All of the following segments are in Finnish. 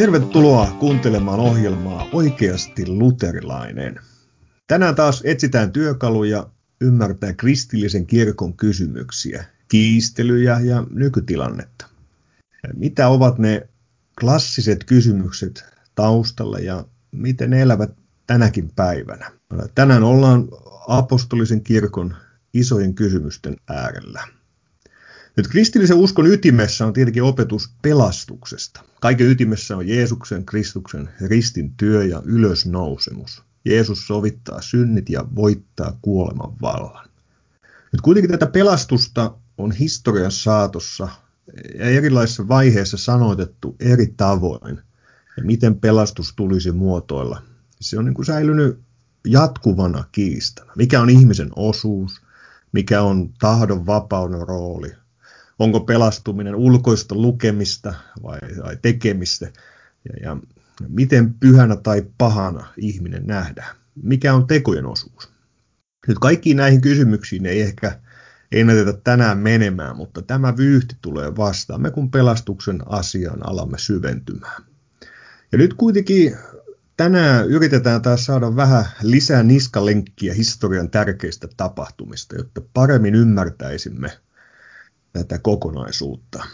Tervetuloa kuuntelemaan ohjelmaa Oikeasti luterilainen. Tänään taas etsitään työkaluja ymmärtää kristillisen kirkon kysymyksiä, kiistelyjä ja nykytilannetta. Mitä ovat ne klassiset kysymykset taustalla ja miten ne elävät tänäkin päivänä? Tänään ollaan apostolisen kirkon isojen kysymysten äärellä. Nyt kristillisen uskon ytimessä on tietenkin opetus pelastuksesta. Kaiken ytimessä on Jeesuksen, Kristuksen, ristin työ ja ylösnousemus. Jeesus sovittaa synnit ja voittaa kuoleman vallan. Nyt kuitenkin tätä pelastusta on historian saatossa ja erilaisissa vaiheissa sanoitettu eri tavoin. Ja miten pelastus tulisi muotoilla. Se on niin kuin säilynyt jatkuvana kiistana. Mikä on ihmisen osuus, mikä on tahdon vapauden rooli, onko pelastuminen ulkoista lukemista vai, vai tekemistä, ja, ja miten pyhänä tai pahana ihminen nähdään, mikä on tekojen osuus. Nyt kaikkiin näihin kysymyksiin ei ehkä ennätetä tänään menemään, mutta tämä vyyhti tulee vastaan me kun pelastuksen asiaan alamme syventymään. Ja nyt kuitenkin tänään yritetään taas saada vähän lisää niskalenkkiä historian tärkeistä tapahtumista, jotta paremmin ymmärtäisimme tätä kokonaisuutta.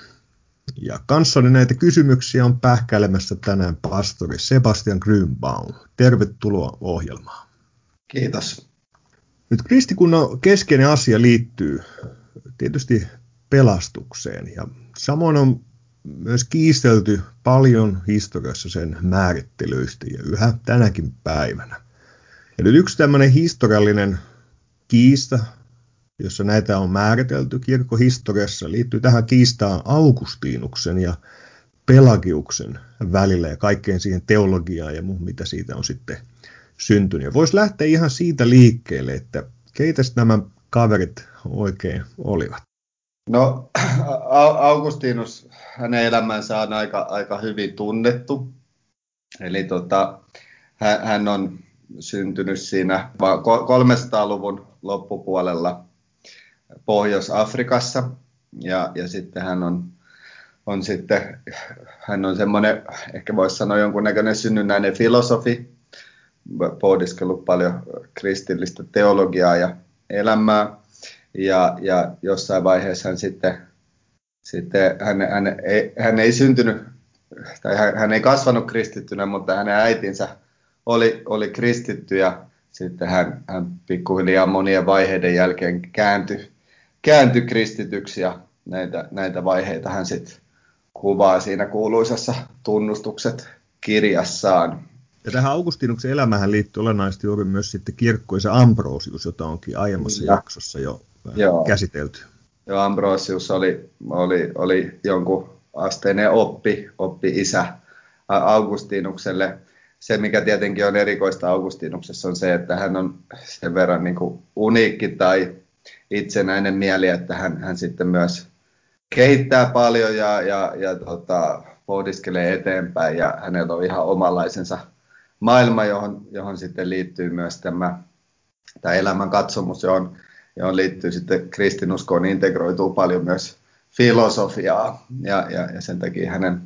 Ja kanssani näitä kysymyksiä on pähkäilemässä tänään pastori Sebastian Grünbaum. Tervetuloa ohjelmaan. Kiitos. Nyt kristikunnan keskeinen asia liittyy tietysti pelastukseen ja samoin on myös kiistelty paljon historiassa sen määrittelyistä ja yhä tänäkin päivänä. Ja nyt yksi tämmöinen historiallinen kiista jossa näitä on määritelty kirkkohistoriassa, liittyy tähän kiistaan Augustinuksen ja Pelagiuksen välillä ja kaikkeen siihen teologiaan ja muuhun, mitä siitä on sitten syntynyt. Voisi lähteä ihan siitä liikkeelle, että keitä nämä kaverit oikein olivat? No, Augustinus, hänen elämänsä on aika, aika hyvin tunnettu. Eli tota, hän on syntynyt siinä 300-luvun loppupuolella Pohjois-Afrikassa. Ja, ja sitten hän on, on sitten, hän on semmoinen, ehkä voisi sanoa jonkunnäköinen synnynnäinen filosofi, pohdiskellut paljon kristillistä teologiaa ja elämää. Ja, ja jossain vaiheessa hän sitten, sitten hän, hän, ei, hän ei syntynyt tai hän, hän ei kasvanut kristittynä, mutta hänen äitinsä oli, oli kristitty ja sitten hän, hän pikkuhiljaa monien vaiheiden jälkeen kääntyi kääntyi kristityksi ja näitä, näitä vaiheita hän sitten kuvaa siinä kuuluisassa tunnustukset kirjassaan. Ja tähän Augustinuksen elämähän liittyy olennaisesti juuri myös sitten kirkkoisa Ambrosius, jota onkin aiemmassa ja. jaksossa jo Joo. käsitelty. Joo, Ambrosius oli, oli, oli jonkun asteinen oppi, oppi isä Augustinukselle. Se, mikä tietenkin on erikoista Augustinuksessa, on se, että hän on sen verran niin kuin uniikki tai itsenäinen mieli, että hän, hän sitten myös kehittää paljon ja, ja, ja tota, pohdiskelee eteenpäin ja hänellä on ihan omanlaisensa maailma, johon, johon sitten liittyy myös tämä, tämä elämän katsomus, johon, johon liittyy sitten kristinuskoon integroituu paljon myös filosofiaa ja, ja, ja sen takia hänen,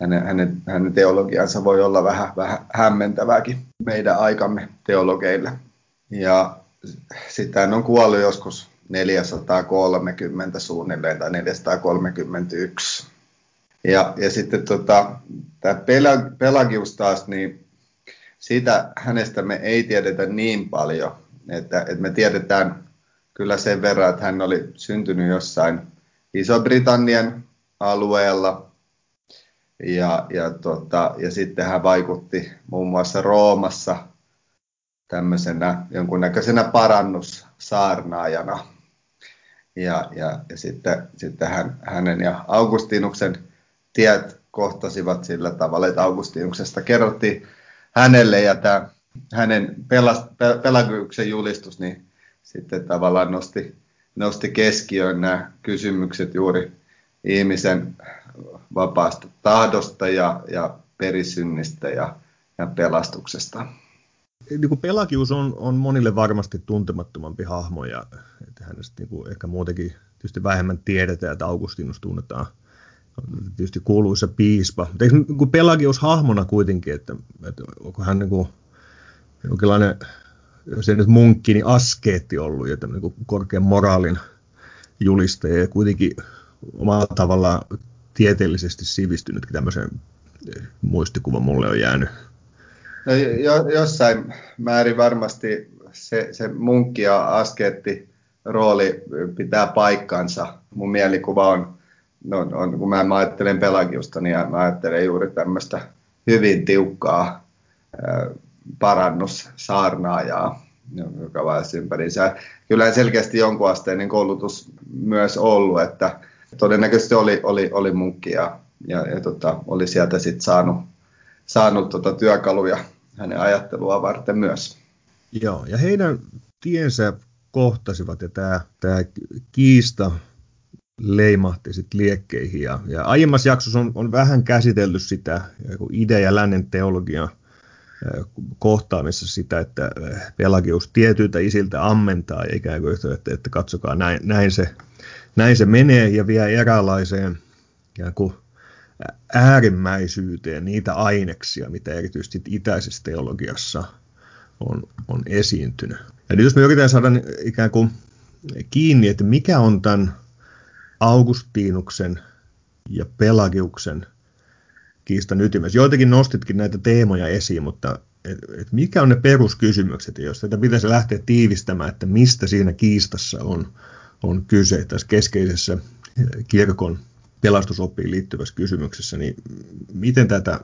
hänen, hänen, hänen teologiansa voi olla vähän, vähän hämmentävääkin meidän aikamme teologeille. Ja hän on kuollut joskus 430 suunnilleen tai 431. Ja, ja sitten tota, tämä Pelagius taas, niin siitä hänestä me ei tiedetä niin paljon, että, että me tiedetään kyllä sen verran, että hän oli syntynyt jossain Iso-Britannian alueella ja, ja, tota, ja sitten hän vaikutti muun muassa Roomassa tämmöisenä jonkunnäköisenä parannussaarnaajana. Ja, ja, ja sitten, sitten hän, hänen ja Augustinuksen tiet kohtasivat sillä tavalla, että Augustinuksesta kerrottiin hänelle ja tämä hänen pelast, Pelagiuksen julistus niin sitten tavallaan nosti, nosti keskiöön nämä kysymykset juuri ihmisen vapaasta tahdosta ja, ja perisynnistä ja, ja pelastuksesta niin kuin Pelagius on, on monille varmasti tuntemattomampi hahmo ja että hänestä niin kuin ehkä muutenkin tietysti vähemmän tiedetään, että Augustinus tunnetaan tietysti kuuluisa piispa. Mutta eikö niin Pelagius hahmona kuitenkin, että, että onko hän niin kuin, jonkinlainen, jos ei nyt munkki, niin askeetti ollut ja niin korkean moraalin julistaja ja kuitenkin omalla tavallaan tieteellisesti sivistynyt tämmöisen muistikuva mulle on jäänyt. No, jo, jossain määrin varmasti se, se munkki ja askeetti rooli pitää paikkansa. Mun mielikuva on, no, on kun mä ajattelen Pelagiusta, niin mä ajattelen juuri tämmöistä hyvin tiukkaa parannussaarnaajaa, joka vaelsi ympäriinsä. Kyllä selkeästi jonkun asteinen koulutus myös ollut, että todennäköisesti oli, oli, oli munkki ja, ja, ja tota, oli sieltä sitten saanut, saanut tota työkaluja hänen ajattelua varten myös. Joo, ja heidän tiensä kohtasivat ja tämä, tämä kiista leimahti sitten liekkeihin. Ja, ja aiemmassa jaksossa on, on vähän käsitelty sitä ide- ja lännen teologian kohtaamisessa sitä, että Pelagius tietyiltä isiltä ammentaa ja ikään kuin, että, että katsokaa, näin, näin, se, näin se menee ja vie eräänlaiseen ikään kuin äärimmäisyyteen niitä aineksia, mitä erityisesti itäisessä teologiassa on, on esiintynyt. Ja nyt jos me yritetään saada ikään kuin kiinni, että mikä on tämän Augustinuksen ja Pelagiuksen kiistan ytimessä. Joitakin nostitkin näitä teemoja esiin, mutta et, et mikä on ne peruskysymykset, jos tätä pitäisi lähteä tiivistämään, että mistä siinä kiistassa on, on kyse tässä keskeisessä kirkon pelastusoppiin liittyvässä kysymyksessä, niin miten tätä,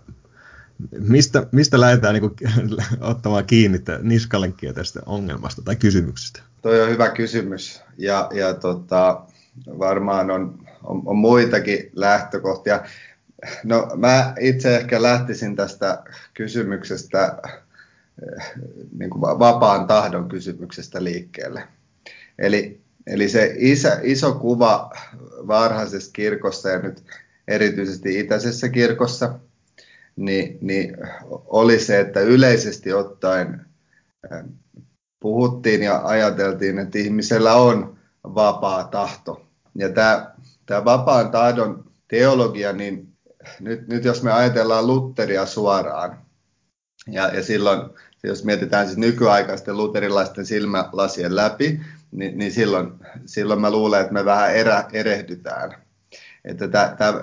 mistä, mistä lähdetään niin kuin, ottamaan kiinni niskalenkkiä tästä ongelmasta tai kysymyksestä? Toi on hyvä kysymys ja, ja tota, varmaan on, on, on muitakin lähtökohtia. No mä itse ehkä lähtisin tästä kysymyksestä, eh, niin kuin vapaan tahdon kysymyksestä liikkeelle. Eli, eli se isä, iso kuva varhaisessa kirkossa ja nyt erityisesti itäisessä kirkossa, niin, niin oli se, että yleisesti ottaen eh, puhuttiin ja ajateltiin, että ihmisellä on vapaa tahto. Ja tämä, tämä vapaan tahdon teologia, niin nyt, nyt jos me ajatellaan Lutheria suoraan, ja, ja silloin, jos mietitään siis nykyaikaisten luterilaisten silmälasien läpi, niin, niin silloin, silloin mä luulen, että me vähän erä, erehdytään. Että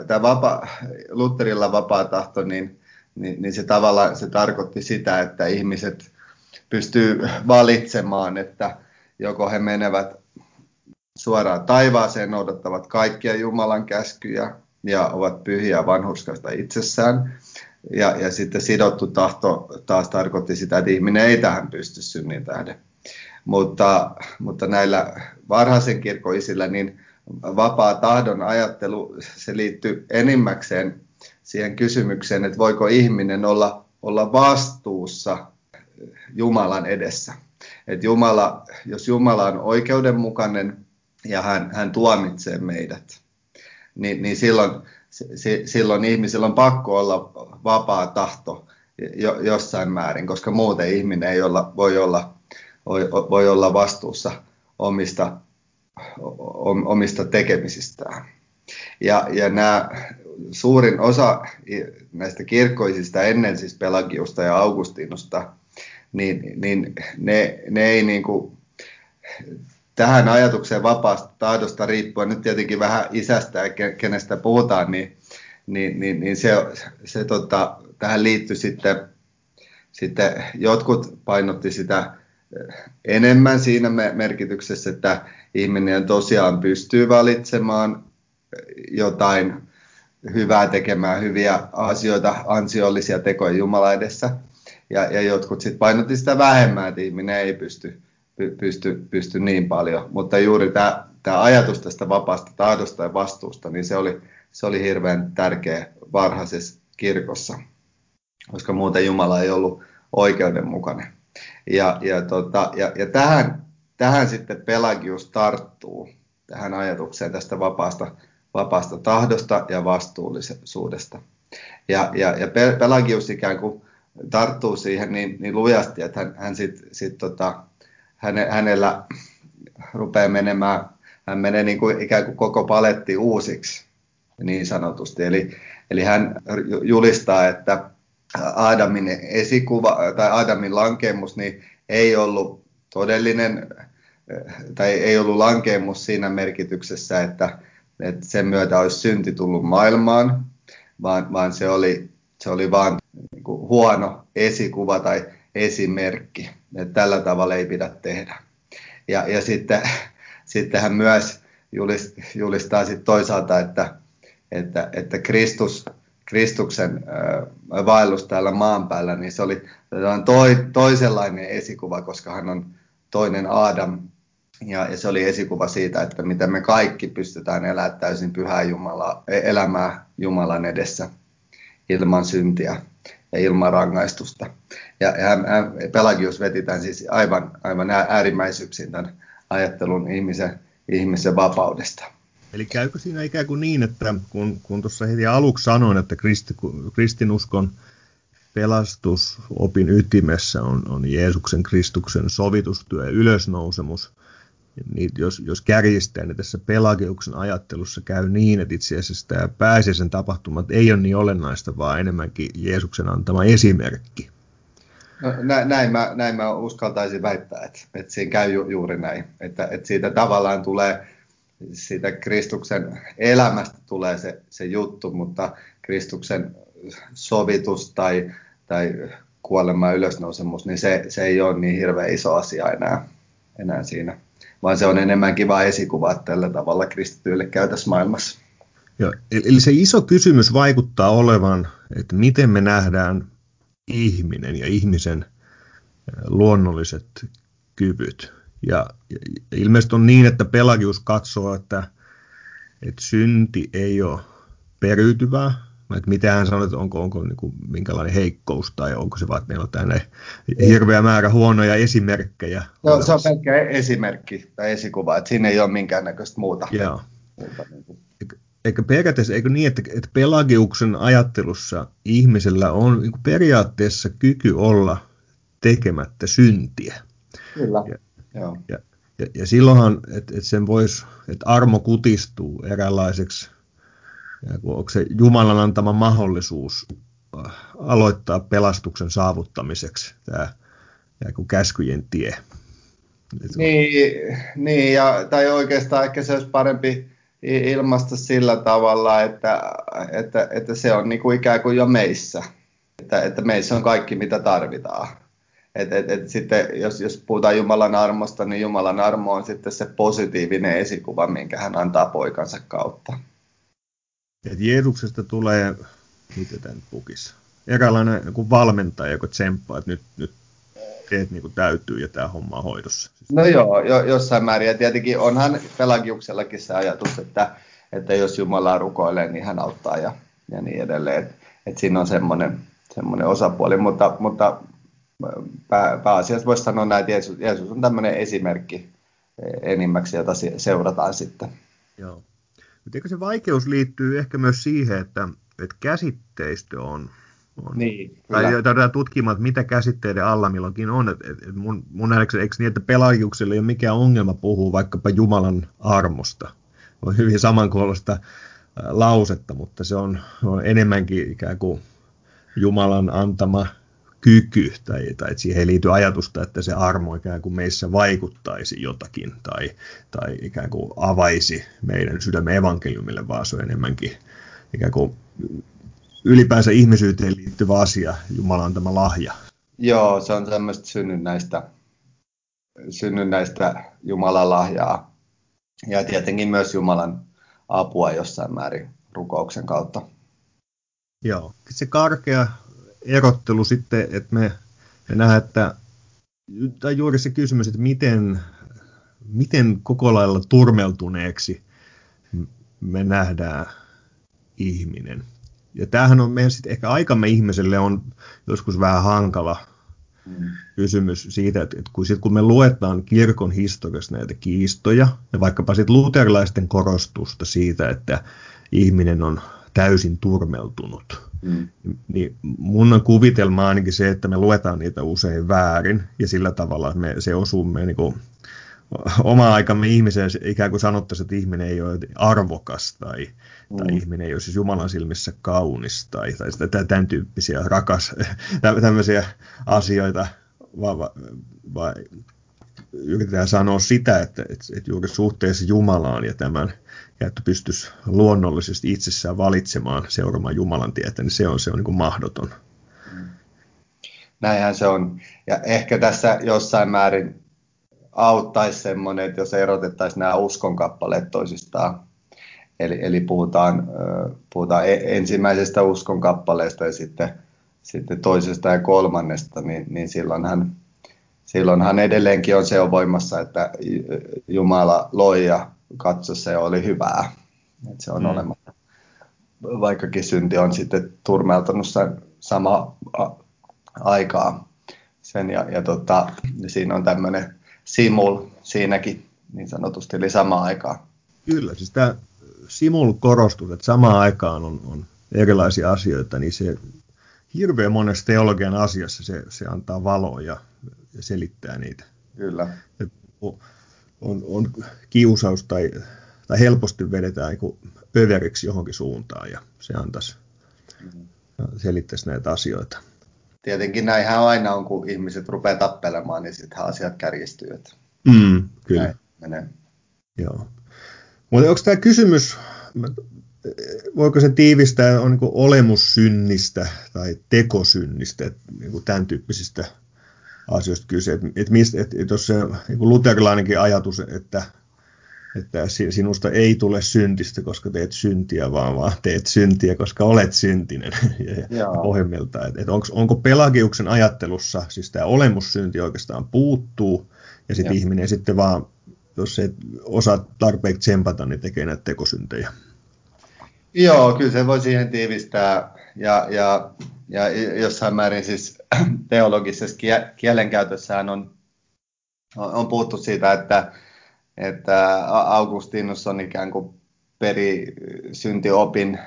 tämä vapa, Lutherilla vapaa tahto, niin, niin, niin se tavallaan se tarkoitti sitä, että ihmiset pystyy valitsemaan, että joko he menevät suoraan taivaaseen, noudattavat kaikkia Jumalan käskyjä, ja ovat pyhiä vanhurskasta itsessään. Ja, ja sitten sidottu tahto taas tarkoitti sitä, että ihminen ei tähän pysty synnin tähden. Mutta, mutta näillä varhaisen kirkoisilla niin vapaa tahdon ajattelu, se liittyy enimmäkseen siihen kysymykseen, että voiko ihminen olla, olla vastuussa Jumalan edessä. Että Jumala, jos Jumala on oikeudenmukainen ja hän, hän tuomitsee meidät, niin, niin silloin, si, silloin ihmisillä on pakko olla vapaa tahto jo, jossain määrin, koska muuten ihminen ei olla, voi, olla, voi, olla vastuussa omista, omista tekemisistään. Ja, ja nämä, suurin osa näistä kirkkoisista ennen siis Pelagiusta ja Augustinusta, niin, niin ne, ne ei niin kuin tähän ajatukseen vapaasta tahdosta riippuen, nyt tietenkin vähän isästä ja kenestä puhutaan, niin, niin, niin, niin se, se tota, tähän liittyy sitten, sitten, jotkut painotti sitä enemmän siinä merkityksessä, että ihminen tosiaan pystyy valitsemaan jotain hyvää tekemään, hyviä asioita, ansiollisia tekoja Jumala edessä. Ja, ja jotkut sitten painotti sitä vähemmän, että ihminen ei pysty pysty, pysty niin paljon. Mutta juuri tämä ajatus tästä vapaasta tahdosta ja vastuusta, niin se oli, se oli hirveän tärkeä varhaisessa kirkossa, koska muuten Jumala ei ollut oikeudenmukainen. Ja, ja, tota, ja, ja tähän, tähän sitten Pelagius tarttuu, tähän ajatukseen tästä vapaasta, vapaasta tahdosta ja vastuullisuudesta. Ja, ja, ja Pelagius ikään kuin tarttuu siihen niin, niin lujasti, että hän, hän sitten sit tota, häne, hänellä rupeaa menemään, hän menee niin kuin ikään kuin koko paletti uusiksi. niin sanotusti. Eli, eli hän julistaa, että Aadamin esikuva tai Aadamin lankemus niin ei ollut todellinen tai ei ollut lankemus siinä merkityksessä, että, että sen myötä olisi synti tullut maailmaan, vaan, vaan se oli, se oli vain niin huono esikuva tai esimerkki. Että tällä tavalla ei pidä tehdä. Ja, ja sitten, sitten hän myös julistaa sit toisaalta, että, että, että Kristus, Kristuksen vaellus täällä maan päällä, niin se oli toi, toisenlainen esikuva, koska hän on toinen Adam. Ja, ja se oli esikuva siitä, että miten me kaikki pystytään elämään täysin pyhää Jumala, elämää Jumalan edessä ilman syntiä ja ilman rangaistusta. Ja hän, Pelagius veti tämän siis aivan, aivan äärimmäisyksin tämän ajattelun ihmisen, ihmisen vapaudesta. Eli käykö siinä ikään kuin niin, että kun, kun tuossa heti aluksi sanoin, että kristi, kristinuskon pelastusopin ytimessä on, on Jeesuksen Kristuksen sovitustyö ja ylösnousemus, niin jos, jos kärjistää, niin tässä Pelagiuksen ajattelussa käy niin, että itse asiassa tämä pääsiäisen tapahtumat ei ole niin olennaista, vaan enemmänkin Jeesuksen antama esimerkki. No, näin, mä, näin mä uskaltaisin väittää, että, että siinä käy ju, juuri näin, että, että siitä tavallaan tulee, siitä Kristuksen elämästä tulee se, se juttu, mutta Kristuksen sovitus tai, tai kuolema ylösnousemus, niin se, se ei ole niin hirveän iso asia enää, enää siinä vaan se on enemmänkin vain esikuva, että tällä tavalla kristityille käytäisiin maailmassa. Joo, eli se iso kysymys vaikuttaa olevan, että miten me nähdään ihminen ja ihmisen luonnolliset kyvyt. Ja, ja ilmeisesti on niin, että Pelagius katsoo, että, että synti ei ole periytyvää, että mitä hän sanoo, että onko, onko niin kuin, minkälainen heikkous tai onko se vaan, että meillä on tänne hirveä määrä huonoja esimerkkejä. No, se on pelkkä esimerkki tai esikuva, että siinä ei ole minkäännäköistä muuta. Joo. muuta niin kuin. Eikä periaatteessa, eikö niin, että, että Pelagiuksen ajattelussa ihmisellä on niin periaatteessa kyky olla tekemättä syntiä. Kyllä, ja, joo. Ja, ja, ja silloinhan, että, että sen voisi, että armo kutistuu eräänlaiseksi ja kun onko se Jumalan antama mahdollisuus äh, aloittaa pelastuksen saavuttamiseksi tämä kuin käskyjen tie. Niin, niin ja, tai oikeastaan ehkä se olisi parempi ilmasta sillä tavalla, että, että, että se on niin kuin ikään kuin jo meissä. Että, että meissä on kaikki, mitä tarvitaan. Et, et, et sitten, jos, jos puhutaan Jumalan armosta, niin Jumalan armo on sitten se positiivinen esikuva, minkä hän antaa poikansa kautta että Jeesuksesta tulee, mitä tämän pukissa, eräänlainen niin valmentaja, joka tsemppaa, että nyt, nyt teet niin kuin täytyy ja tämä homma on hoidossa. No joo, jo, jossain määrin. Ja tietenkin onhan Pelagiuksellakin se ajatus, että, että jos Jumala rukoilee, niin hän auttaa ja, ja niin edelleen. Että et siinä on semmoinen, semmoinen osapuoli, mutta, mutta pää, pääasiassa voisi sanoa näin, että Jeesus, Jeesus on tämmöinen esimerkki enimmäksi, jota seurataan sitten. Joo. Mutta eikö se vaikeus liittyy ehkä myös siihen, että, että käsitteistö on, on niin, tai tätä tutkimaan, että mitä käsitteiden alla milloinkin on. Et, et mun, mun nähdäkseni, eikö niin, että pelaajukselle ei ole mikään ongelma puhua vaikkapa Jumalan armosta. On hyvin samankuulosta lausetta, mutta se on, on enemmänkin ikään kuin Jumalan antama kyky, tai, tai että siihen ei liity ajatusta, että se armo ikään kuin meissä vaikuttaisi jotakin, tai, tai ikään kuin avaisi meidän sydämen evankeliumille, vaan se on enemmänkin ikään kuin ylipäänsä ihmisyyteen liittyvä asia, Jumalan antama lahja. Joo, se on tämmöistä synnynnäistä, synnynnäistä Jumalan lahjaa, ja tietenkin myös Jumalan apua jossain määrin rukouksen kautta. Joo, se karkea erottelu sitten, että me, me nähdään, että tai juuri se kysymys, että miten, miten koko lailla turmeltuneeksi me nähdään ihminen. Ja tämähän on meidän sitten ehkä aikamme ihmiselle on joskus vähän hankala kysymys siitä, että, että kun, sit, kun me luetaan kirkon historiassa näitä kiistoja, ja vaikkapa sitten luterilaisten korostusta siitä, että ihminen on täysin turmeltunut, Mm. Niin mun on kuvitelma ainakin se, että me luetaan niitä usein väärin ja sillä tavalla me, se osuu me niin kuin oma aikamme ihmiseen ikään kuin sanottaisiin, että ihminen ei ole arvokas tai, mm. tai ihminen ei ole siis Jumalan silmissä kaunis tai, tai sitä, tämän tyyppisiä rakas, tämmöisiä asioita, vai, vai, vai yritetään sanoa sitä, että, että, että juuri suhteessa Jumalaan ja tämän, ja että pystyisi luonnollisesti itsessään valitsemaan seuraamaan Jumalan tietä, niin se on, se on niin mahdoton. Näinhän se on. Ja ehkä tässä jossain määrin auttaisi semmoinen, että jos erotettaisiin nämä uskonkappaleet toisistaan. Eli, eli puhutaan, puhutaan e-, ensimmäisestä uskonkappaleesta ja sitten, sitten toisesta ja kolmannesta, niin, niin silloinhan, silloinhan edelleenkin on se on voimassa, että Jumala loi ja katsoi se oli hyvää. Että se on mm. olemassa. Vaikkakin synti on sitten turmeltanut sen sama aikaa sen ja, ja tota, siinä on tämmöinen simul siinäkin niin sanotusti, eli samaan aikaan. Kyllä, siis tämä simul korostus, että samaan aikaan on, on erilaisia asioita, niin se hirveän monessa teologian asiassa se, se antaa valoa ja, ja selittää niitä. Kyllä. On, on kiusaus tai, tai helposti vedetään niin överiksi johonkin suuntaan ja se antaisi, mm-hmm. selittäisi näitä asioita tietenkin näinhän aina on, kun ihmiset rupeaa tappelemaan, niin sittenhän asiat kärjistyy. Että mm, kyllä. Menee. Joo. Mutta onko tämä kysymys, voiko se tiivistää, on niin olemussynnistä tai tekosynnistä, niin tämän tyyppisistä asioista kyse. Että et, et, et, jos se niin luterilainenkin ajatus, että että sinusta ei tule syntistä, koska teet syntiä, vaan, vaan teet syntiä, koska olet syntinen pohjimmiltaan. Että, että onko, onko Pelagiuksen ajattelussa, siis tämä olemussynti oikeastaan puuttuu, ja sitten ihminen sitten vaan, jos ei osaa tarpeeksi tsempata, niin tekee näitä tekosyntejä. Joo, kyllä se voi siihen tiivistää, ja, ja, ja jossain määrin siis teologisessa kielenkäytössähän on, on puhuttu siitä, että että Augustinus on ikään kuin perisyntиopin,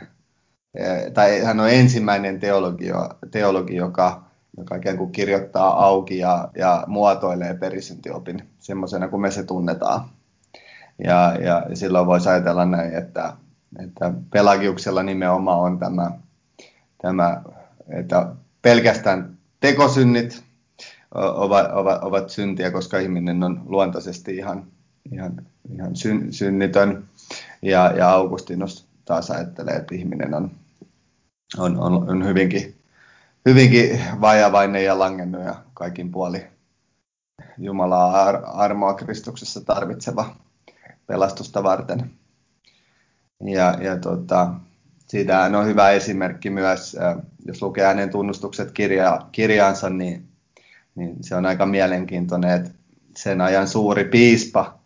eh, tai hän on ensimmäinen teologi, teologi joka, joka ikään kuin kirjoittaa auki ja, ja muotoilee perisyntиopin semmoisena kuin me se tunnetaan. Ja, ja silloin voisi ajatella näin, että, että Pelagiuksella nimenomaan on tämä, tämä että pelkästään tekosynnit ovat, ovat, ovat syntiä, koska ihminen on luontaisesti ihan ihan, ihan syn, synnitön. Ja, ja Augustinus taas ajattelee, että ihminen on, on, on, on hyvinkin, hyvinkin vajavainen ja langennut ja kaikin puoli Jumalaa ar- armoa Kristuksessa tarvitseva pelastusta varten. Ja, ja tota, siitä on hyvä esimerkki myös, jos lukee hänen tunnustukset kirja, kirjaansa, niin, niin se on aika mielenkiintoinen, että sen ajan suuri piispa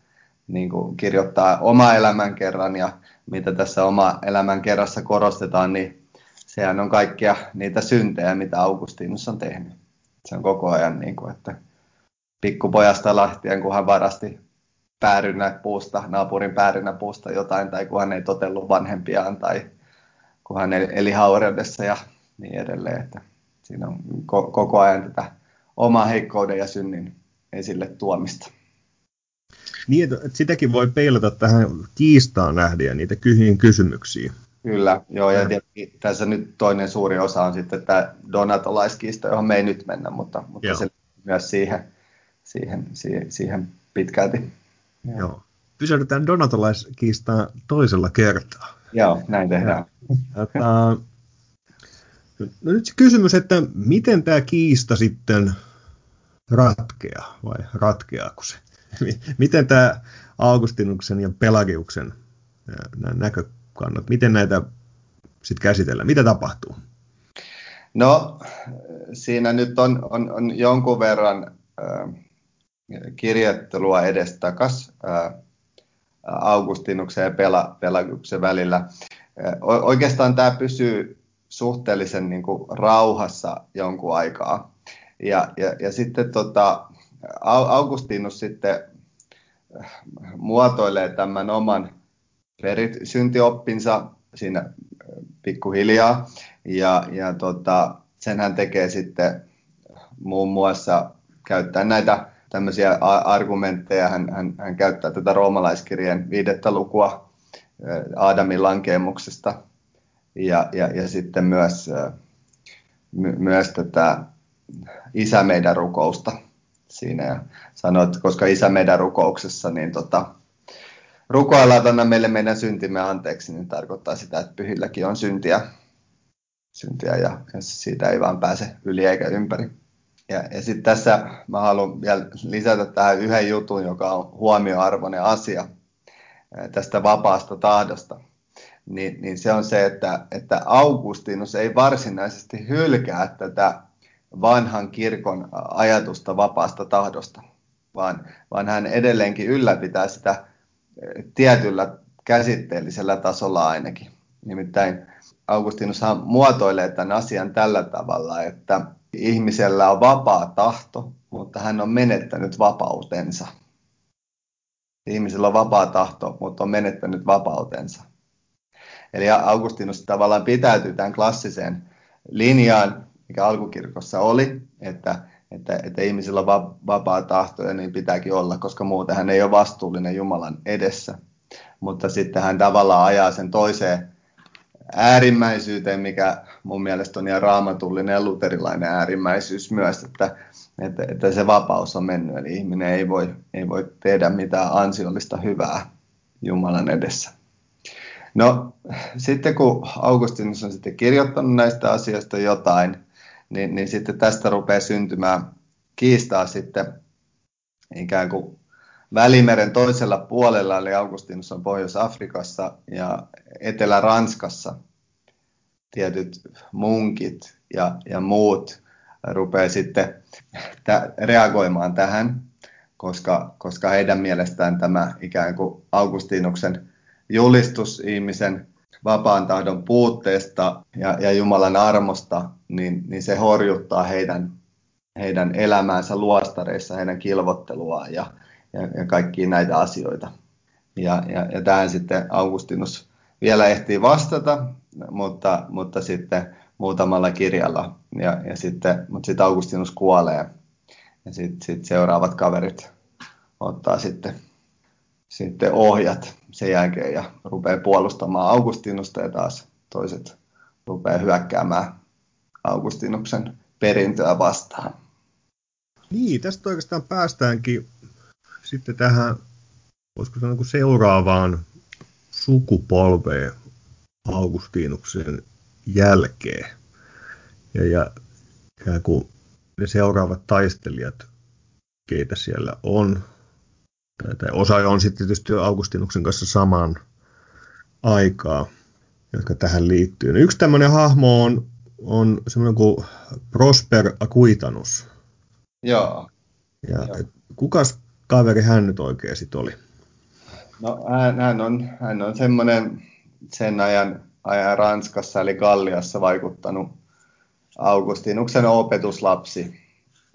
niin kuin kirjoittaa oma elämän kerran ja mitä tässä oma elämän kerrassa korostetaan, niin sehän on kaikkia niitä syntejä, mitä Augustinus on tehnyt. Se on koko ajan niin kuin, että pikkupojasta lähtien, kun hän varasti päärynä puusta, naapurin päärynä puusta jotain, tai kun hän ei totellut vanhempiaan, tai kun hän eli haureudessa ja niin edelleen. Että siinä on koko ajan tätä omaa heikkouden ja synnin esille tuomista. Niin, että sitäkin voi peilata tähän kiistaan nähden ja niitä kyhiin kysymyksiin. Kyllä, joo, ja tietenkin tässä nyt toinen suuri osa on sitten tämä donatolaiskiista, johon me ei nyt mennä, mutta, mutta se myös siihen, siihen, siihen, siihen pitkälti. Joo. joo. Pysähdytään donatolaiskiistaan toisella kertaa. Joo, näin tehdään. Tota, no nyt se kysymys, että miten tämä kiista sitten ratkeaa, vai ratkeaako se? miten tämä Augustinuksen ja Pelagiuksen näkökannat, miten näitä sitten käsitellään? Mitä tapahtuu? No, siinä nyt on, on, on jonkun verran äh, kirjoittelua edestakas äh, Augustinuksen ja Pela, Pelagiuksen välillä. Oikeastaan tämä pysyy suhteellisen niin kuin, rauhassa jonkun aikaa. Ja, ja, ja sitten tota, Augustinus sitten äh, muotoilee tämän oman syntioppinsa siinä äh, pikkuhiljaa. Ja, ja tota, sen hän tekee sitten muun muassa käyttää näitä tämmöisiä argumentteja. Hän, hän, hän käyttää tätä roomalaiskirjeen viidettä lukua Aadamin lankeemuksesta ja, ja, ja sitten myös, my, myös tätä isä meidän rukousta siinä ja sanoi, että koska isä meidän rukouksessa, niin tota, rukoillaan, että meille meidän syntimme anteeksi, niin tarkoittaa sitä, että pyhilläkin on syntiä, syntiä ja, ja siitä ei vaan pääse yli eikä ympäri. Ja, ja sitten tässä mä haluan vielä lisätä tähän yhden jutun, joka on huomioarvoinen asia tästä vapaasta tahdosta. Niin, niin se on se, että, että Augustinus ei varsinaisesti hylkää tätä vanhan kirkon ajatusta vapaasta tahdosta, vaan, vaan hän edelleenkin ylläpitää sitä tietyllä käsitteellisellä tasolla ainakin. Nimittäin Augustinushan muotoilee tämän asian tällä tavalla, että ihmisellä on vapaa tahto, mutta hän on menettänyt vapautensa. Ihmisellä on vapaa tahto, mutta on menettänyt vapautensa. Eli Augustinus tavallaan pitäytyy tämän klassiseen linjaan, mikä alkukirkossa oli, että, että, että ihmisillä on vapaa tahto ja niin pitääkin olla, koska muuten hän ei ole vastuullinen Jumalan edessä. Mutta sitten hän tavallaan ajaa sen toiseen äärimmäisyyteen, mikä mun mielestä on ihan raamatullinen ja luterilainen äärimmäisyys myös, että, että, että se vapaus on mennyt, eli ihminen ei voi, ei voi tehdä mitään ansiollista hyvää Jumalan edessä. No sitten kun Augustinus on sitten kirjoittanut näistä asioista jotain, niin, niin sitten tästä rupeaa syntymään kiistaa sitten ikään kuin Välimeren toisella puolella, eli Augustinus on Pohjois-Afrikassa ja Etelä-Ranskassa tietyt munkit ja, ja muut rupeaa sitten tä, reagoimaan tähän, koska, koska heidän mielestään tämä ikään kuin Augustinuksen julistus ihmisen vapaan tahdon puutteesta ja, ja Jumalan armosta, niin, niin se horjuttaa heidän, heidän elämäänsä luostareissa, heidän kilvotteluaan ja, ja, ja kaikkia näitä asioita. Ja, ja, ja tähän sitten Augustinus vielä ehtii vastata, mutta, mutta sitten muutamalla kirjalla. Ja, ja sitten, mutta sitten Augustinus kuolee ja sitten sit seuraavat kaverit ottaa sitten, sitten ohjat sen jälkeen ja rupeaa puolustamaan Augustinusta ja taas toiset rupeaa hyökkäämään Augustinuksen perintöä vastaan. Niin, tästä oikeastaan päästäänkin sitten tähän, voisiko sanoa seuraavaan sukupolveen Augustinuksen jälkeen. Ja, ja ikään kuin ne seuraavat taistelijat, keitä siellä on, tai, tai osa on sitten tietysti Augustinuksen kanssa samaan aikaa, jotka tähän liittyy. No yksi tämmöinen hahmo on, on semmoinen kuin Prosper Aquitanus. Joo. Ja Joo. kukas kaveri hän nyt oikein sitten oli? No hän, hän on, hän on semmoinen sen ajan, ajan Ranskassa eli Galliassa vaikuttanut Augustinuksen opetuslapsi.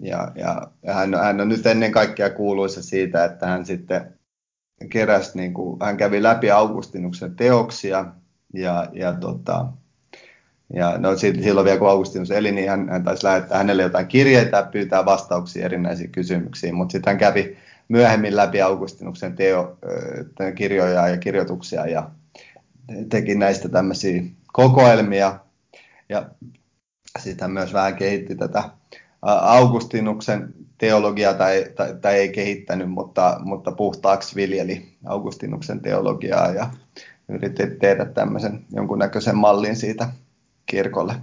Ja, ja, ja hän, hän on nyt ennen kaikkea kuuluisa siitä, että hän sitten keräsi, niin kuin, hän kävi läpi Augustinuksen teoksia ja, ja, tota, ja no, silloin vielä kun Augustinus eli, niin hän, hän taisi lähettää hänelle jotain kirjeitä ja pyytää vastauksia erinäisiin kysymyksiin, mutta sitten hän kävi myöhemmin läpi Augustinuksen teo, kirjoja ja kirjoituksia ja teki näistä tämmöisiä kokoelmia. Ja sitten myös vähän kehitti tätä Augustinuksen teologiaa, tai, tai, tai ei kehittänyt, mutta, mutta puhtaaksi viljeli Augustinuksen teologiaa ja yritti tehdä tämmöisen jonkunnäköisen mallin siitä kirkolle.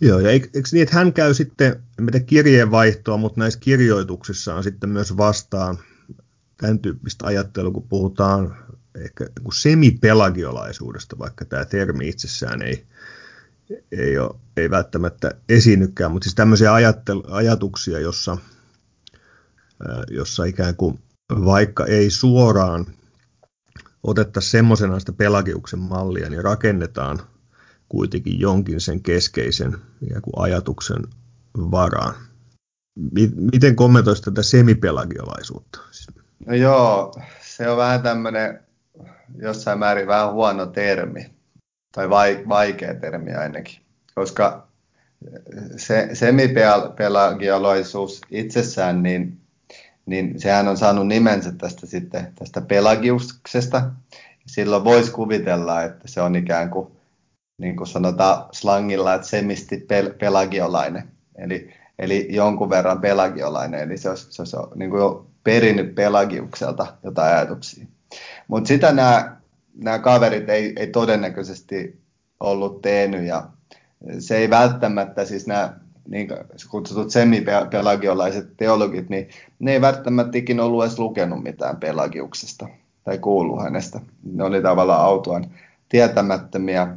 Joo, ja eikö niin, että hän käy sitten, en tiedä kirjeenvaihtoa, mutta näissä kirjoituksissa on sitten myös vastaan tämän tyyppistä ajattelua, kun puhutaan ehkä niin semipelagiolaisuudesta, vaikka tämä termi itsessään ei, ei, ole, ei välttämättä esiinnykään, mutta siis tämmöisiä ajattel, ajatuksia, jossa, jossa ikään kuin vaikka ei suoraan otetta semmoisena sitä pelagiuksen mallia, niin rakennetaan – kuitenkin jonkin sen keskeisen kuin ajatuksen varaan. Miten kommentoisit tätä semipelagiolaisuutta? No joo, se on vähän tämmöinen jossain määrin vähän huono termi, tai vaikea termi ainakin, koska se semipelagiolaisuus itsessään, niin niin sehän on saanut nimensä tästä sitten tästä pelagiuksesta. Silloin voisi kuvitella, että se on ikään kuin, niin kuin sanotaan slangilla, että semisti pel- pelagiolainen. Eli, eli jonkun verran pelagiolainen, eli se olisi, se olisi niin kuin jo perinnyt pelagiukselta jotain ajatuksia. Mutta sitä nämä, nämä kaverit ei, ei todennäköisesti ollut tehnyt ja se ei välttämättä, siis nämä niin kutsutut semipelagiolaiset teologit, niin ne ei välttämättä ikinä ollut edes lukenut mitään pelagiuksesta tai kuullut hänestä. Ne oli tavallaan autuan tietämättömiä.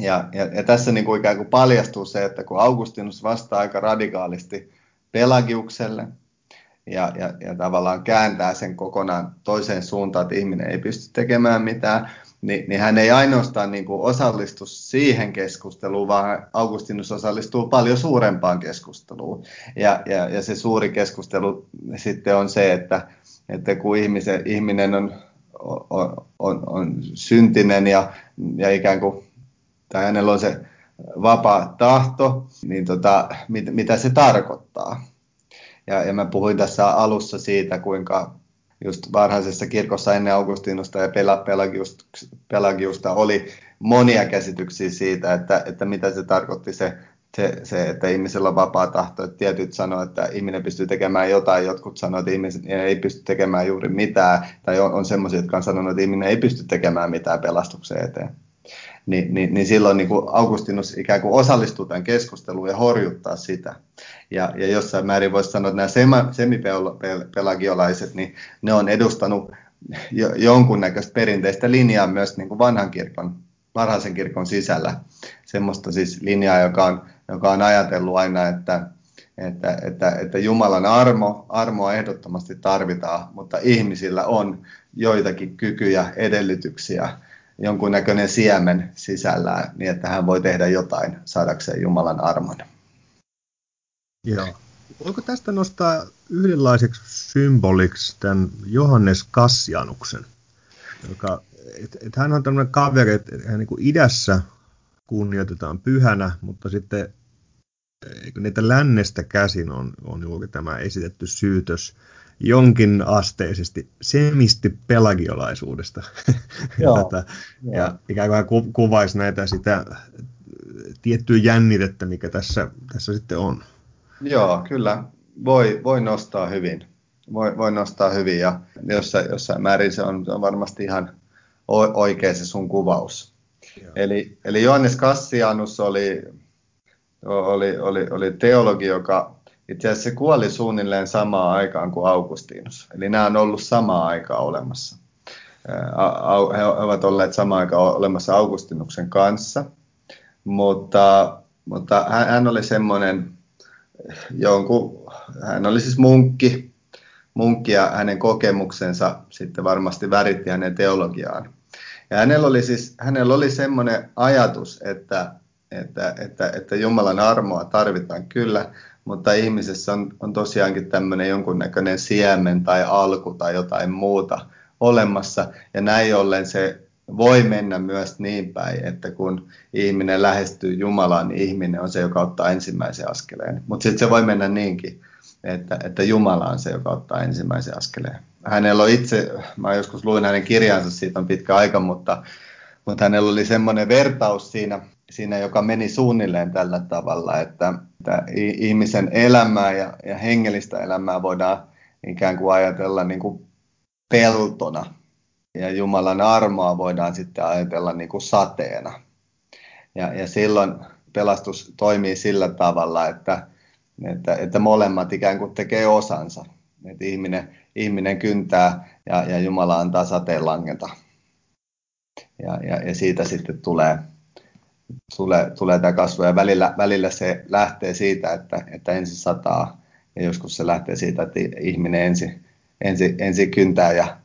Ja, ja, ja tässä niin kuin ikään kuin paljastuu se, että kun Augustinus vastaa aika radikaalisti pelagiukselle ja, ja, ja tavallaan kääntää sen kokonaan toiseen suuntaan, että ihminen ei pysty tekemään mitään, niin, niin hän ei ainoastaan niin kuin osallistu siihen keskusteluun, vaan Augustinus osallistuu paljon suurempaan keskusteluun. Ja, ja, ja se suuri keskustelu sitten on se, että, että kun ihmisen, ihminen on, on, on, on syntinen ja, ja ikään kuin, tai hänellä on se vapaa tahto, niin tota, mit, mitä se tarkoittaa. Ja, ja mä puhuin tässä alussa siitä, kuinka just varhaisessa kirkossa ennen Augustinusta ja Pelagiusta, Pelagiusta oli monia käsityksiä siitä, että, että mitä se tarkoitti se, se, se, että ihmisellä on vapaa tahto. Että tietyt sanoivat, että ihminen pystyy tekemään jotain, jotkut sanoivat, että ihminen ei pysty tekemään juuri mitään, tai on, on sellaisia, jotka on sanonut, että ihminen ei pysty tekemään mitään pelastuksen eteen niin, niin, niin silloin niin kuin Augustinus ikään kuin osallistuu tämän keskusteluun ja horjuttaa sitä. Ja, ja jossain määrin voisi sanoa, että nämä semipelagiolaiset, niin ne on edustanut jo, jonkunnäköistä perinteistä linjaa myös niin kuin vanhan kirkon, varhaisen kirkon sisällä. Semmoista siis linjaa, joka on, joka on ajatellut aina, että, että, että, että Jumalan armo, armoa ehdottomasti tarvitaan, mutta ihmisillä on joitakin kykyjä, edellytyksiä, jonkunnäköinen siemen sisällään, niin että hän voi tehdä jotain saadakseen Jumalan armon. Joo. Voiko tästä nostaa yhdenlaiseksi symboliksi tämän Johannes Kassianuksen, joka, et, et hän on tämmöinen kaveri, että hän niin kuin idässä kunnioitetaan pyhänä, mutta sitten eikö niitä lännestä käsin on, on juuri tämä esitetty syytös jonkin asteisesti semisti pelagiolaisuudesta. Joo, ja, tätä, joo. ja ikään kuin hän kuvaisi näitä sitä tiettyä jännitettä, mikä tässä, tässä sitten on. Joo, kyllä. Voi, voi nostaa hyvin. Voi, voi nostaa hyvin ja jossain, jossain määrin se on, se on varmasti ihan oikea se sun kuvaus. Eli, eli Johannes Kassianus oli, oli, oli, oli teologi, joka itse asiassa se kuoli suunnilleen samaan aikaan kuin Augustinus. Eli nämä on ollut samaan aikaan olemassa. He ovat olleet samaan aikaan olemassa Augustinuksen kanssa, mutta, mutta hän oli semmoinen jonkun, hän oli siis munkki, munkki ja hänen kokemuksensa sitten varmasti väritti hänen teologiaan. Ja hänellä oli siis hänellä oli semmoinen ajatus, että, että, että, että Jumalan armoa tarvitaan kyllä, mutta ihmisessä on, on tosiaankin tämmöinen jonkunnäköinen siemen tai alku tai jotain muuta olemassa. Ja näin ollen se voi mennä myös niin päin, että kun ihminen lähestyy Jumalaa, niin ihminen on se, joka ottaa ensimmäisen askeleen. Mutta sitten se voi mennä niinkin, että, että Jumala on se, joka ottaa ensimmäisen askeleen. Hänellä on itse, mä joskus luin hänen kirjansa, siitä on pitkä aika, mutta, mutta hänellä oli semmoinen vertaus siinä, siinä, joka meni suunnilleen tällä tavalla, että, että ihmisen elämää ja, ja hengellistä elämää voidaan ikään kuin ajatella niin kuin peltona. Ja Jumalan armoa voidaan sitten ajatella niin kuin sateena. Ja, ja silloin pelastus toimii sillä tavalla, että, että, että molemmat ikään kuin tekee osansa. Että ihminen, ihminen kyntää ja, ja Jumala antaa sateen langeta. Ja, ja, ja siitä sitten tulee, tulee, tulee tämä kasvu ja välillä, välillä se lähtee siitä, että, että ensin sataa ja joskus se lähtee siitä, että ihminen ensin, ensin, ensin kyntää ja,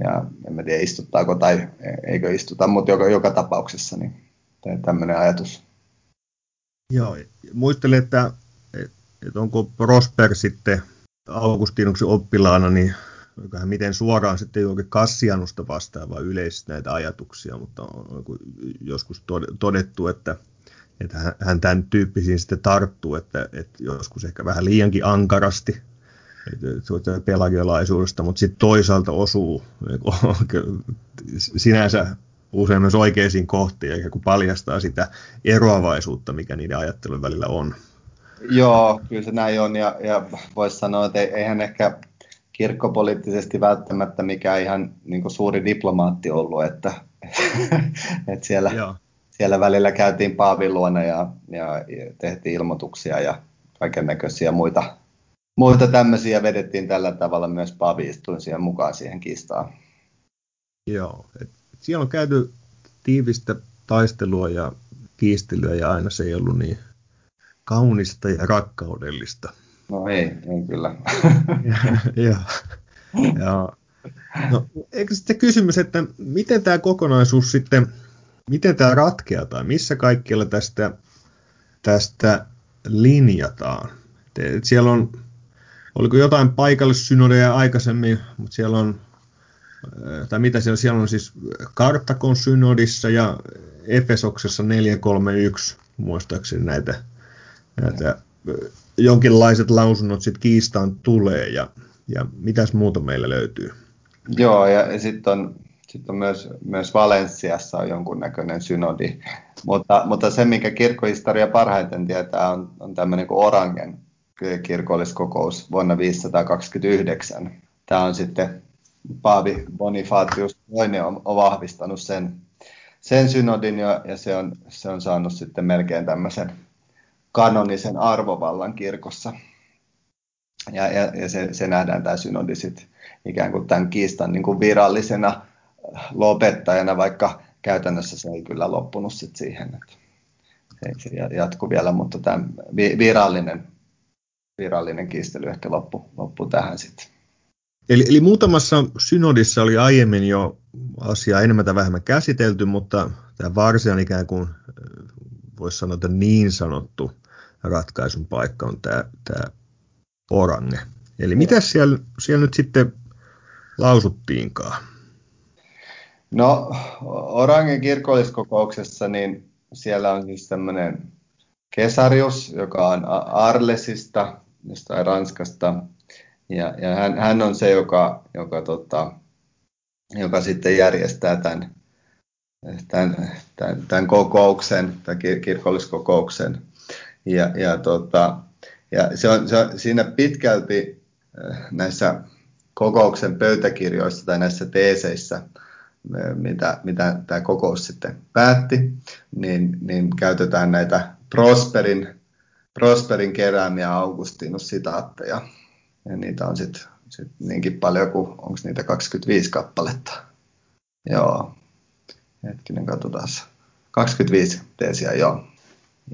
ja en tiedä istuttaako tai eikö istuta, mutta joka, joka tapauksessa niin tämmöinen ajatus. Joo, muistelin, että, että onko Prosper sitten Augustinuksen oppilaana, niin hän miten suoraan sitten juuri Kassianusta vastaava yleisesti näitä ajatuksia, mutta on joskus todettu, että, että hän tämän tyyppisiin sitten tarttuu, että, että joskus ehkä vähän liiankin ankarasti, pelagiolaisuudesta, mutta sitten toisaalta osuu sinänsä usein myös oikeisiin kohtiin, eikä kun paljastaa sitä eroavaisuutta, mikä niiden ajattelun välillä on. Joo, kyllä se näin on, ja, ja voisi sanoa, että eihän ehkä kirkkopoliittisesti välttämättä mikään ihan niin suuri diplomaatti ollut, että, että siellä, Joo. siellä välillä käytiin Paavin luona ja, ja tehtiin ilmoituksia ja kaiken näköisiä muita, muita tämmöisiä vedettiin tällä tavalla myös Paavi istuin siihen mukaan siihen kistaan. Joo, et siellä on käyty tiivistä taistelua ja kiistelyä ja aina se ei ollut niin kaunista ja rakkaudellista. No ei, ei kyllä. ja, ja, no, eikö sitten kysymys, että miten tämä kokonaisuus sitten, miten tämä ratkeaa tai missä kaikkialla tästä, tästä linjataan? Et siellä on, oliko jotain paikallissynodeja aikaisemmin, mutta siellä on, tai mitä siellä siellä on siis Kartakon synodissa ja Efesoksessa 431 muistaakseni näitä, näitä jonkinlaiset lausunnot sitten kiistaan tulee ja, ja mitäs muuta meillä löytyy? Joo, ja sitten on, sit on myös, myös Valensiassa on jonkunnäköinen synodi, mutta, mutta se, mikä kirkkohistoria parhaiten tietää, on, on tämmöinen kuin Orangen kirkolliskokous vuonna 529. Tämä on sitten Paavi Bonifatius toinen on, vahvistanut sen, sen synodin ja, ja se, on, se on saanut sitten melkein tämmöisen kanonisen arvovallan kirkossa. Ja, ja, ja se, se nähdään tämä synodi sit ikään kuin tämän kiistan niin kuin virallisena lopettajana, vaikka käytännössä se ei kyllä loppunut sit siihen. Että se, se jatkuu vielä, mutta tämä virallinen, virallinen kiistely ehkä loppu, loppu tähän sitten. Eli, eli muutamassa synodissa oli aiemmin jo asiaa enemmän tai vähemmän käsitelty, mutta tämä varsinainen ikään kuin voisi sanoa, että niin sanottu ratkaisun paikka on tämä, tämä Orange. Eli mitä siellä, siellä nyt sitten lausuttiinkaan? No, Orangen kirkolliskokouksessa, niin siellä on siis tämmöinen Kesarius, joka on Arlesista, jostain Ranskasta, ja, ja hän, hän, on se, joka, joka, tota, joka sitten järjestää tämän, tämän, tämän, tämän kokouksen, tämän kirkolliskokouksen. Ja, ja, tota, ja se on, se on siinä pitkälti äh, näissä kokouksen pöytäkirjoissa tai näissä teeseissä, äh, mitä, mitä tämä kokous sitten päätti, niin, niin käytetään näitä Prosperin, Prosperin keräämiä Augustinus-sitaatteja. Ja niitä on sitten sit niinkin paljon kuin, onko niitä 25 kappaletta. Joo, hetkinen, katsotaan. 25 teesiä, joo.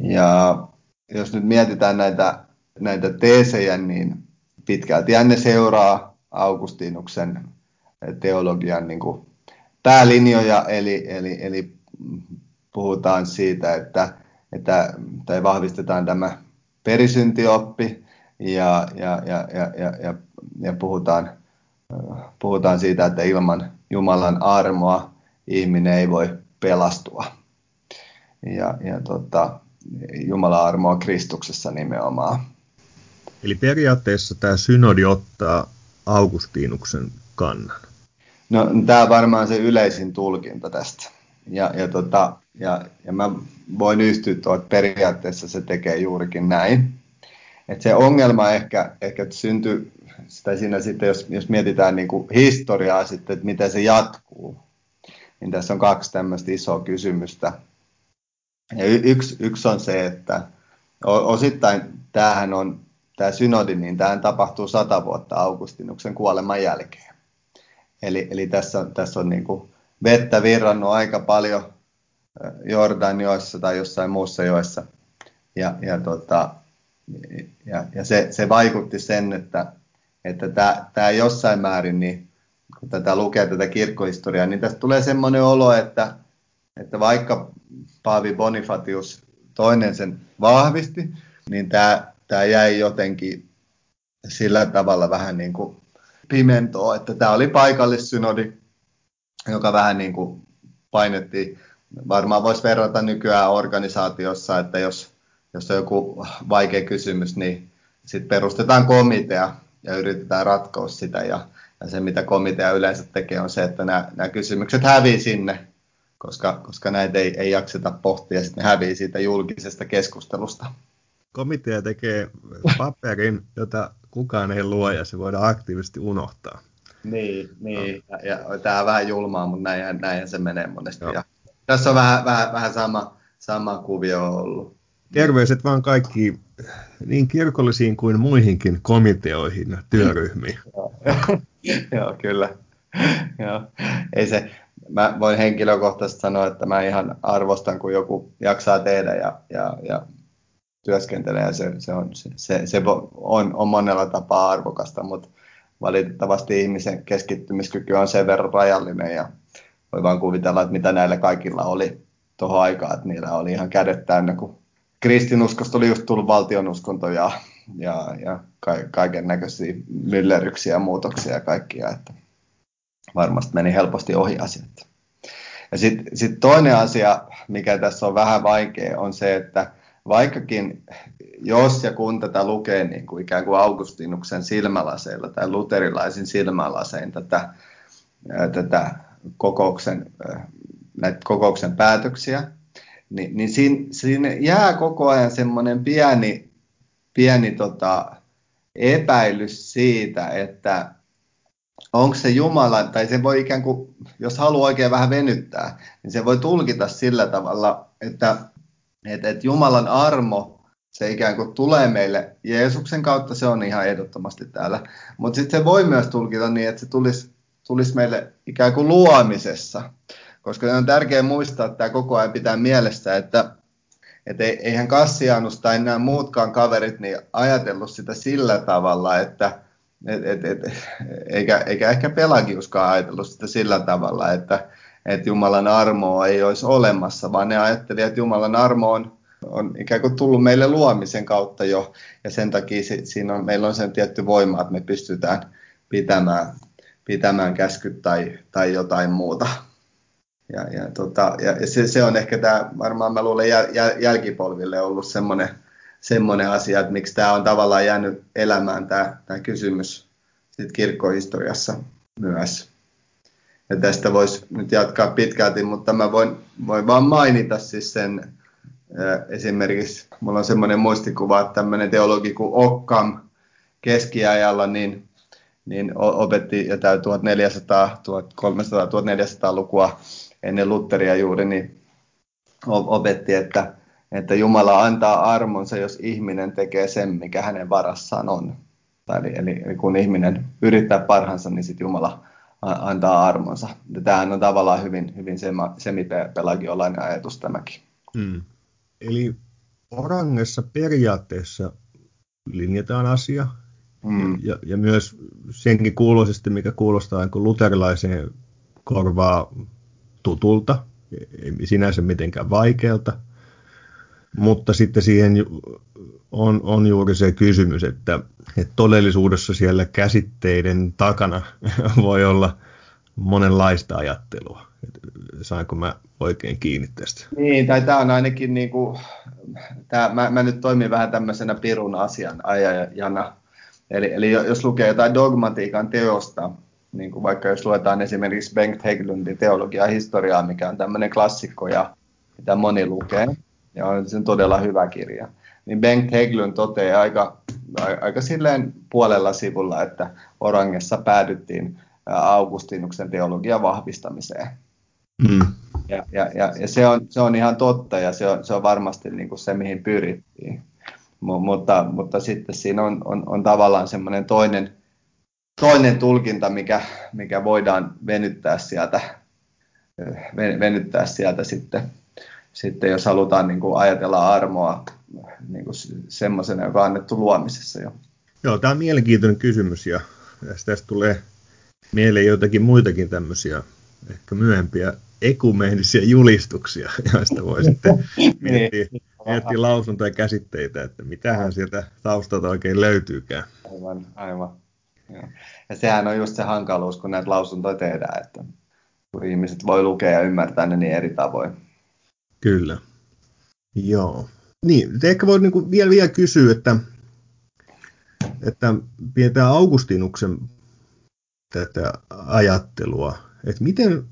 Ja jos nyt mietitään näitä, näitä teesejä, niin pitkälti ne seuraa Augustinuksen teologian niin kuin päälinjoja, eli, eli, eli puhutaan siitä, että, että tai vahvistetaan tämä perisyntioppi ja, ja, ja, ja, ja, ja, ja puhutaan, puhutaan siitä, että ilman Jumalan armoa ihminen ei voi pelastua. Ja, ja tota, Jumalan armoa Kristuksessa nimenomaan. Eli periaatteessa tämä synodi ottaa Augustinuksen kannan. No tämä on varmaan se yleisin tulkinta tästä. Ja, ja, tota, ja, ja mä voin yhtyä tuohon, että periaatteessa se tekee juurikin näin. Et se ongelma ehkä, ehkä syntyy sitä siinä sitten, jos, jos mietitään niin kuin historiaa sitten, että miten se jatkuu, niin tässä on kaksi tämmöistä isoa kysymystä. Ja y- yksi, yksi on se, että osittain tämähän on, tämä synodi, niin tämähän tapahtuu sata vuotta Augustinuksen kuoleman jälkeen. Eli, eli tässä, tässä on niin kuin vettä virrannut aika paljon Jordanjoissa tai jossain muussa joessa. Ja, ja, tota, ja, ja se, se, vaikutti sen, että, että tämä, tämä jossain määrin, niin, kun tätä lukee tätä kirkkohistoriaa, niin tästä tulee semmoinen olo, että, että vaikka Paavi Bonifatius toinen sen vahvisti, niin tämä, tämä jäi jotenkin sillä tavalla vähän niin kuin pimentoa, että tämä oli paikallissynodi, joka vähän niin kuin painettiin. Varmaan voisi verrata nykyään organisaatiossa, että jos, jos on joku vaikea kysymys, niin sitten perustetaan komitea, ja yritetään ratkoa sitä. Ja, ja se, mitä komitea yleensä tekee, on se, että nämä, nämä kysymykset hävii sinne, koska, koska näitä ei, ei jakseta pohtia, ja sitten ne hävii siitä julkisesta keskustelusta. Komitea tekee paperin, jota kukaan ei luo, ja se voidaan aktiivisesti unohtaa. Niin, niin. Ja, ja tämä on vähän julmaa, mutta näin, näin se menee monesti. Ja tässä on vähän, vähän, vähän sama, sama kuvio ollut. Terveiset vaan kaikki niin kirkollisiin kuin muihinkin komiteoihin ja työryhmiin. Joo, kyllä. Joo. Ei se, mä voin henkilökohtaisesti sanoa, että mä ihan arvostan, kun joku jaksaa tehdä ja, ja, ja työskentelee ja se, se, on, se, se on, on monella tapaa arvokasta, mutta valitettavasti ihmisen keskittymiskyky on sen verran rajallinen ja voi vaan kuvitella, että mitä näillä kaikilla oli tuohon aikaan, että niillä oli ihan kädet täynnä, kun kristinuskosta oli just tullut valtionuskonto ja, ja, ja ka, kaiken näköisiä myllerryksiä ja muutoksia ja kaikkia, että varmasti meni helposti ohi asiat. Ja sitten sit toinen asia, mikä tässä on vähän vaikea, on se, että vaikkakin jos ja kun tätä lukee niin kuin ikään kuin Augustinuksen silmälaseilla tai luterilaisin silmälasein tätä, tätä kokouksen, näitä kokouksen päätöksiä, niin, niin siinä, siinä jää koko ajan semmoinen pieni, pieni tota, epäilys siitä, että onko se Jumala, tai se voi ikään kuin, jos haluaa oikein vähän venyttää, niin se voi tulkita sillä tavalla, että, että, että Jumalan armo, se ikään kuin tulee meille Jeesuksen kautta, se on ihan ehdottomasti täällä. Mutta sitten se voi myös tulkita niin, että se tulisi, tulisi meille ikään kuin luomisessa koska on tärkeää muistaa, että tämä koko ajan pitää mielessä, että et eihän Kassianus tai nämä muutkaan kaverit niin ajatellut sitä sillä tavalla, että et, et, et, eikä, eikä ehkä Pelagiuskaan ajatellut sitä sillä tavalla, että, että Jumalan armoa ei olisi olemassa, vaan ne ajatteli, että Jumalan armo on, on ikään kuin tullut meille luomisen kautta jo, ja sen takia siinä on, meillä on sen tietty voima, että me pystytään pitämään, pitämään käskyt tai, tai jotain muuta ja, ja, tota, ja se, se, on ehkä tämä, varmaan mä luulen jäl, jäl, jälkipolville ollut semmoinen, semmoinen asia, että miksi tämä on tavallaan jäänyt elämään tämä, tämä kysymys sit kirkkohistoriassa myös. Ja tästä voisi nyt jatkaa pitkälti, mutta mä voin, voin vaan mainita siis sen, esimerkiksi mulla on semmoinen muistikuva, että tämmöinen teologi kuin Occam keskiajalla, niin, niin opetti jotain 1400, 1300, 1400 lukua ennen Lutheria juuri, niin opetti, että, että Jumala antaa armonsa, jos ihminen tekee sen, mikä hänen varassaan on. Eli, eli, eli kun ihminen yrittää parhaansa, niin sitten Jumala antaa armonsa. Ja tämähän on tavallaan hyvin, hyvin semipelagiolainen ajatus tämäkin. Hmm. Eli Orangessa periaatteessa linjataan asia, hmm. ja, ja myös senkin kuuloisesti, mikä kuulostaa niin luterilaiseen korvaa tutulta, ei sinänsä mitenkään vaikealta, mutta sitten siihen on, on juuri se kysymys, että, että todellisuudessa siellä käsitteiden takana voi olla monenlaista ajattelua. Saanko mä oikein kiinni tästä? Niin, tai tämä on ainakin, niin kuin, tämä, mä, mä nyt toimin vähän tämmöisenä pirun asian ajajana. Eli, eli jos lukee jotain dogmatiikan teosta, niin kuin vaikka jos luetaan esimerkiksi Bengt Heglundin teologia historiaa, mikä on tämmöinen klassikko ja mitä moni lukee, ja on sen todella hyvä kirja, niin Bengt Heglund toteaa aika, aika silleen puolella sivulla, että Orangessa päädyttiin Augustinuksen teologian vahvistamiseen. Mm. Ja, ja, ja, ja se, on, se on ihan totta ja se on, se on varmasti niin kuin se, mihin pyrittiin. M- mutta, mutta sitten siinä on, on, on tavallaan semmoinen toinen, toinen tulkinta, mikä, mikä voidaan venyttää sieltä, venyttää sieltä sitten, sitten jos halutaan niin kuin ajatella armoa niin kuin semmoisena, joka on annettu luomisessa jo. Joo, tämä on mielenkiintoinen kysymys ja tästä tulee mieleen joitakin muitakin tämmöisiä ehkä myöhempiä ekumeenisia julistuksia, joista voi sitten miettiä, niin. miettiä lausuntoja ja käsitteitä, että mitähän sieltä taustalta oikein löytyykään. Aivan, aivan. Ja sehän on just se hankaluus, kun näitä lausuntoja tehdään, että kun ihmiset voi lukea ja ymmärtää ne niin eri tavoin. Kyllä. Joo. Niin, ehkä voi niinku vielä, vielä kysyä, että että pidetään Augustinuksen tätä ajattelua, että miten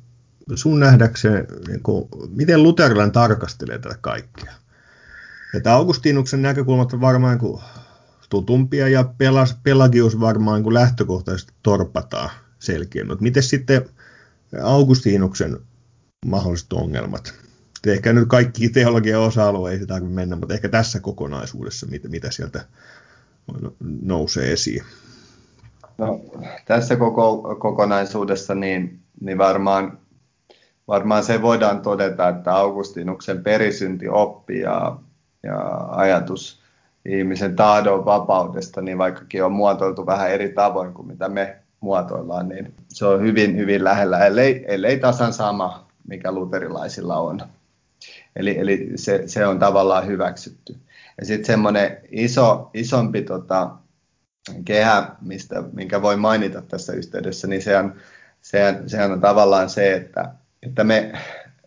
sun nähdäkseen, niin kuin, miten Luterilainen tarkastelee tätä kaikkea? Että Augustinuksen näkökulmat on varmaan niin tutumpia ja pelas, Pelagius varmaan niin lähtökohtaisesti torpataan selkeämmin. Mutta miten sitten Augustinuksen mahdolliset ongelmat? Ehkä nyt kaikki teologian osa-alueisiin tarvitse mennä, mutta ehkä tässä kokonaisuudessa, mitä, mitä sieltä nousee esiin. No, tässä koko, kokonaisuudessa niin, niin varmaan, varmaan se voidaan todeta, että Augustinuksen perisynti oppi ja, ja ajatus ihmisen tahdon vapaudesta, niin vaikkakin on muotoiltu vähän eri tavoin kuin mitä me muotoillaan, niin se on hyvin, hyvin lähellä, ellei, ellei tasan sama, mikä luterilaisilla on. Eli, eli se, se on tavallaan hyväksytty. Ja sitten semmoinen iso, isompi tota, kehä, mistä, minkä voi mainita tässä yhteydessä, niin sehän, sehän, sehän on tavallaan se, että, että me,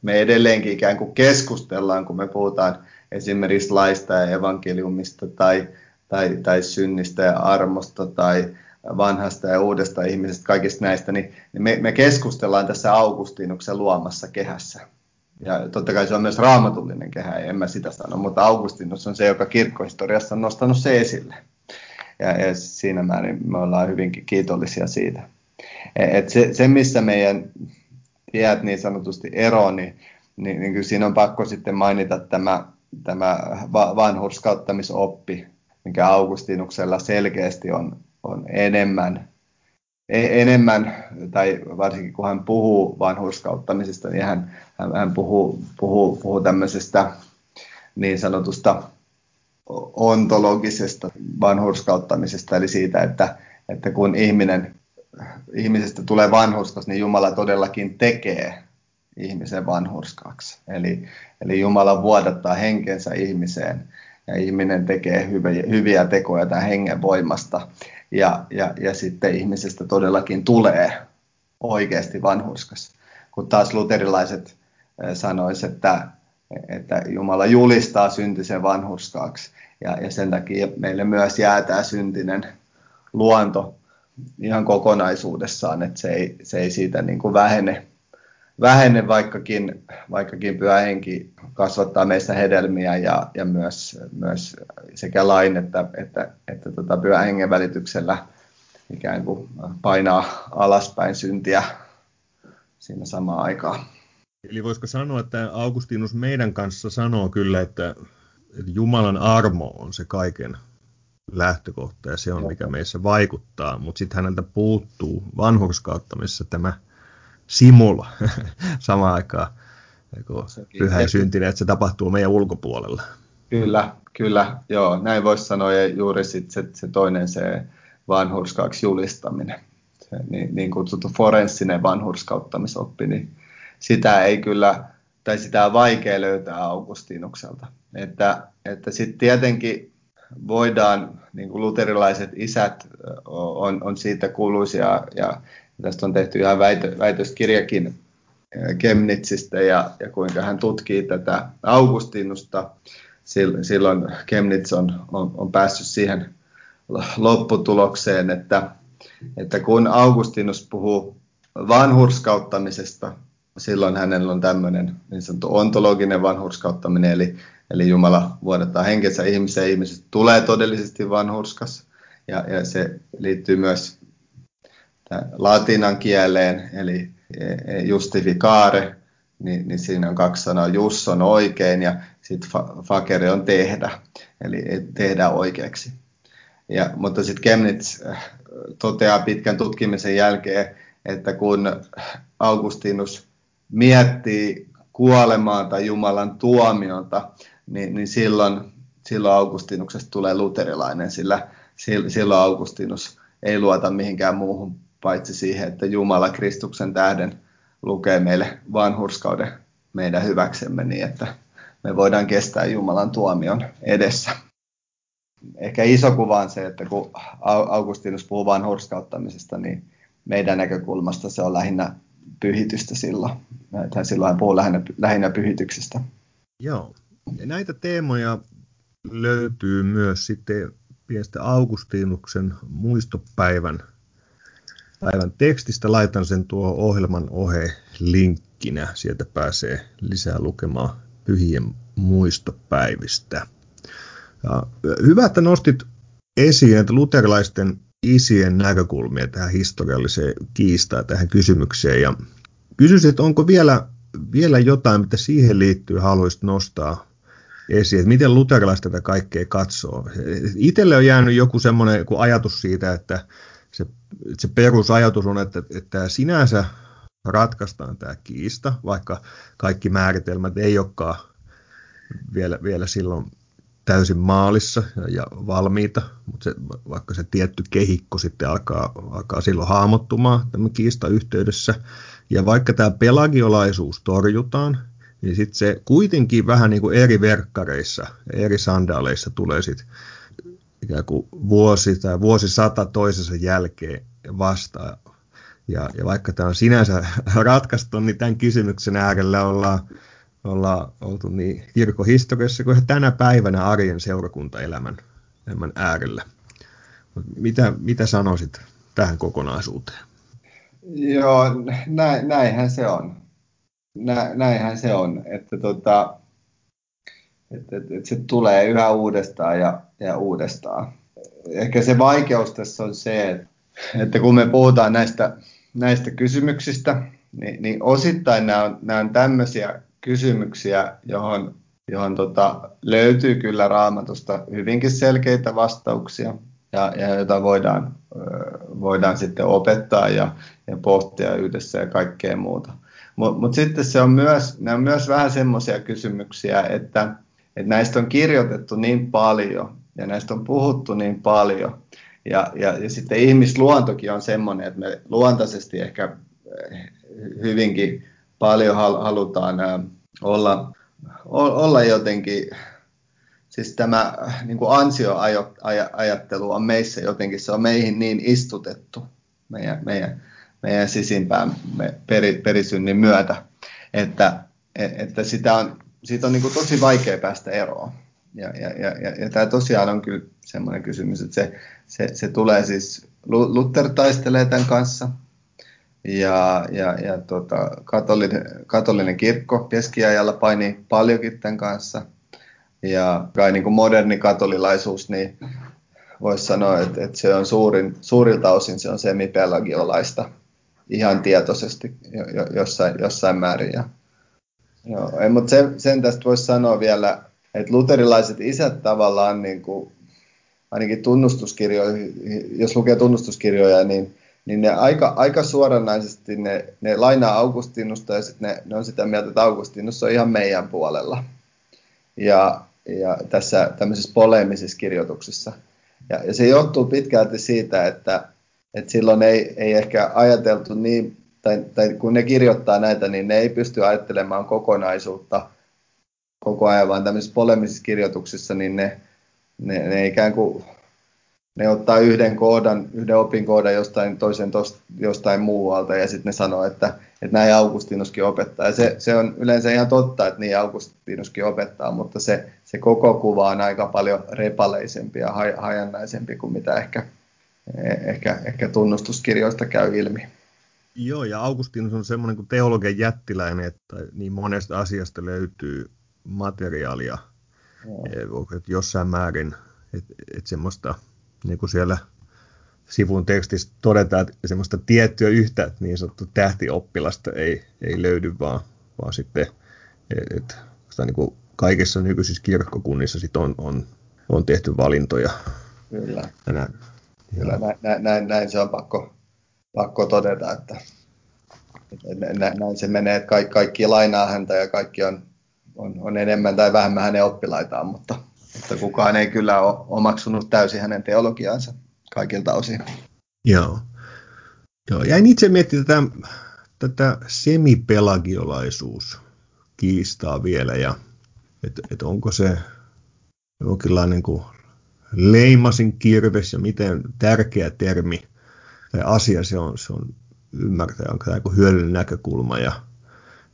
me edelleenkin ikään kuin keskustellaan, kun me puhutaan esimerkiksi laista ja evankeliumista tai, tai, tai synnistä ja armosta tai vanhasta ja uudesta ihmisestä, kaikista näistä, niin, niin me, me keskustellaan tässä Augustinuksen luomassa kehässä. Ja totta kai se on myös raamatullinen kehä, en mä sitä sano, mutta Augustinus on se, joka kirkkohistoriassa on nostanut se esille. Ja, ja siinä määrin me ollaan hyvinkin kiitollisia siitä. E, et se, se, missä meidän tiet niin sanotusti ero, niin, niin, niin siinä on pakko sitten mainita tämä, tämä vanhurskauttamisoppi, mikä Augustinuksella selkeästi on, on enemmän enemmän, tai varsinkin kun hän puhuu vanhurskauttamisesta, niin hän, hän, hän puhuu, puhuu, puhuu tämmöisestä niin sanotusta ontologisesta vanhurskauttamisesta, eli siitä, että, että kun ihminen, ihmisestä tulee vanhurskas, niin Jumala todellakin tekee ihmisen vanhurskaksi. Eli, eli Jumala vuodattaa henkensä ihmiseen ja ihminen tekee hyviä, tekoja tämän hengen voimasta ja, ja, ja sitten ihmisestä todellakin tulee oikeasti vanhurskas. Kun taas luterilaiset sanoisivat, että, että Jumala julistaa syntisen vanhurskaaksi ja, ja sen takia meille myös jää tämä syntinen luonto ihan kokonaisuudessaan, että se ei, se ei siitä niin kuin vähene vähene, vaikkakin, vaikkakin pyhä henki kasvattaa meissä hedelmiä ja, ja myös, myös sekä lain että, että, että tota pyhä hengen välityksellä ikään kuin painaa alaspäin syntiä siinä samaan aikaan. Eli voisiko sanoa, että Augustinus meidän kanssa sanoo kyllä, että, että Jumalan armo on se kaiken lähtökohta ja se on mikä meissä vaikuttaa, mutta sitten häneltä puuttuu vanhurskauttamisessa tämä – simula samaan aikaan pyhä ja syntinen, että se tapahtuu meidän ulkopuolella. Kyllä, kyllä, joo, näin voisi sanoa, ja juuri sit se, se toinen se vanhurskaaksi julistaminen, se niin, niin kutsuttu forenssinen vanhurskauttamisoppi, niin sitä ei kyllä, tai sitä on vaikea löytää Augustinukselta. Että, että sitten tietenkin voidaan, niin kuin luterilaiset isät on, on siitä kuuluisia ja Tästä on tehty ihan väitö, väitöskirjakin Kemnitsistä ja, ja kuinka hän tutkii tätä Augustinusta. Silloin Kemnitz on, on, on päässyt siihen lopputulokseen, että, että kun Augustinus puhuu vanhurskauttamisesta, silloin hänellä on tämmöinen niin sanottu ontologinen vanhurskauttaminen, eli, eli Jumala vuodattaa henkensä ihmiseen, ihmisestä tulee todellisesti vanhurskas, ja, ja se liittyy myös latinan kieleen, eli e, e, justificare, niin, niin siinä on kaksi sanaa, jus on oikein ja sitten fakere on tehdä, eli tehdä oikeaksi. Ja, mutta sitten Kemnitz äh, toteaa pitkän tutkimisen jälkeen, että kun Augustinus miettii kuolemaa tai Jumalan tuomiota, niin, niin silloin, silloin Augustinuksesta tulee luterilainen, sillä silloin Augustinus ei luota mihinkään muuhun paitsi siihen, että Jumala Kristuksen tähden lukee meille vanhurskauden meidän hyväksemme niin, että me voidaan kestää Jumalan tuomion edessä. Ehkä iso kuva on se, että kun Augustinus puhuu vanhurskauttamisesta, niin meidän näkökulmasta se on lähinnä pyhitystä silloin. Tai silloin puhuu lähinnä, lähinnä pyhityksestä. Joo. Ja näitä teemoja löytyy myös sitten piestä Augustinuksen muistopäivän päivän tekstistä. Laitan sen tuo ohjelman ohe linkkinä. Sieltä pääsee lisää lukemaan pyhien muistopäivistä. Ja hyvä, että nostit esiin, että luterilaisten isien näkökulmia tähän historialliseen kiistaan, tähän kysymykseen. Ja kysyisin, että onko vielä, vielä jotain, mitä siihen liittyy, haluaisit nostaa esiin, että miten luterilaiset tätä kaikkea katsoo. Itselle on jäänyt joku semmoinen ajatus siitä, että se, perusajatus on, että, että sinänsä ratkaistaan tämä kiista, vaikka kaikki määritelmät ei olekaan vielä, vielä silloin täysin maalissa ja valmiita, mutta se, vaikka se tietty kehikko sitten alkaa, alkaa silloin hahmottumaan tämän kiista yhteydessä. Ja vaikka tämä pelagiolaisuus torjutaan, niin sitten se kuitenkin vähän niin kuin eri verkkareissa, eri sandaaleissa tulee sitten ikään kuin vuosi tai vuosisata toisensa jälkeen vastaan. Ja, ja vaikka tämä on sinänsä ratkaistu, niin tämän kysymyksen äärellä ollaan ollaan oltu niin kirkkohistoriassa kuin tänä päivänä arjen seurakuntaelämän elämän äärellä. Mitä, mitä sanoisit tähän kokonaisuuteen? Joo, näin, näinhän se on. Nä, näinhän se on, että, tota, että, että, että se tulee yhä uudestaan ja, ja uudestaan. Ehkä se vaikeus tässä on se, että, että kun me puhutaan näistä, näistä kysymyksistä, niin, niin osittain nämä on, nämä on tämmöisiä kysymyksiä, johon, johon tota, löytyy kyllä raamatusta hyvinkin selkeitä vastauksia, ja, ja joita voidaan, voidaan sitten opettaa ja, ja pohtia yhdessä ja kaikkea muuta. Mutta mut sitten se on myös, ne on myös vähän semmoisia kysymyksiä, että, että näistä on kirjoitettu niin paljon ja näistä on puhuttu niin paljon. Ja, ja, ja sitten ihmisluontokin on semmoinen, että me luontaisesti ehkä hyvinkin paljon halutaan olla, olla jotenkin, siis tämä niin kuin ansioajattelu on meissä jotenkin, se on meihin niin istutettu meidän, meidän, meidän sisimpään peri, perisynnin myötä, että, että sitä on, siitä on niin kuin tosi vaikea päästä eroon. Ja, ja, ja, ja, ja tämä tosiaan on kyllä semmoinen kysymys, että se, se, se tulee siis, Luther taistelee tämän kanssa, ja, ja, ja tota, katolinen, katolinen kirkko keskiajalla paini paljonkin tämän kanssa. Ja kai niin kuin moderni katolilaisuus, niin voisi sanoa, että, että se on suurin, suurilta osin se on semipelagiolaista ihan tietoisesti jossain, jossain määrin. Ja, joo, mutta sen, sen tästä voisi sanoa vielä, että luterilaiset isät tavallaan, niin kuin, ainakin tunnustuskirjoja, jos lukee tunnustuskirjoja, niin niin ne aika, aika suoranaisesti ne, ne lainaa Augustinusta ja sitten ne, ne on sitä mieltä, että Augustinus on ihan meidän puolella. Ja, ja tässä tämmöisissä poleemisissa kirjoituksissa. Ja, ja se johtuu pitkälti siitä, että, että silloin ei, ei ehkä ajateltu niin, tai, tai kun ne kirjoittaa näitä, niin ne ei pysty ajattelemaan kokonaisuutta koko ajan, vaan tämmöisissä polemisissa kirjoituksissa, niin ne, ne, ne ikään kuin ne ottaa yhden koodan, yhden opinkohdan jostain toisen tosta, jostain muualta ja sitten ne sanoo, että, että näin Augustinuskin opettaa. Ja se, se on yleensä ihan totta, että niin Augustinuskin opettaa, mutta se, se koko kuva on aika paljon repaleisempi ja hajannaisempi kuin mitä ehkä, ehkä, ehkä tunnustuskirjoista käy ilmi. Joo, ja Augustinus on semmoinen kuin teologian jättiläinen, että niin monesta asiasta löytyy materiaalia Joo. jossain määrin, että, että semmoista – niin kuin siellä sivun tekstissä todetaan, että semmoista tiettyä yhtä niin sanottu tähtioppilasta ei, ei löydy, vaan, vaan sitten että niin kuin kaikissa nykyisissä kirkkokunnissa sit on, on, on tehty valintoja. Kyllä, näin. Kyllä näin, näin, näin, se on pakko, pakko todeta, että, että näin se menee, että kaikki, kaikki lainaa häntä ja kaikki on, on, on enemmän tai vähemmän hänen oppilaitaan, mutta, mutta kukaan ei kyllä ole omaksunut täysin hänen teologiaansa kaikilta osin. Joo. Joo. Jäin itse miettimään tätä, tätä semipelagiolaisuus kiistaa vielä ja että et onko se jonkinlainen kuin leimasin kirves ja miten tärkeä termi asia se on, se on ymmärtää, onko tämä hyödyllinen näkökulma ja,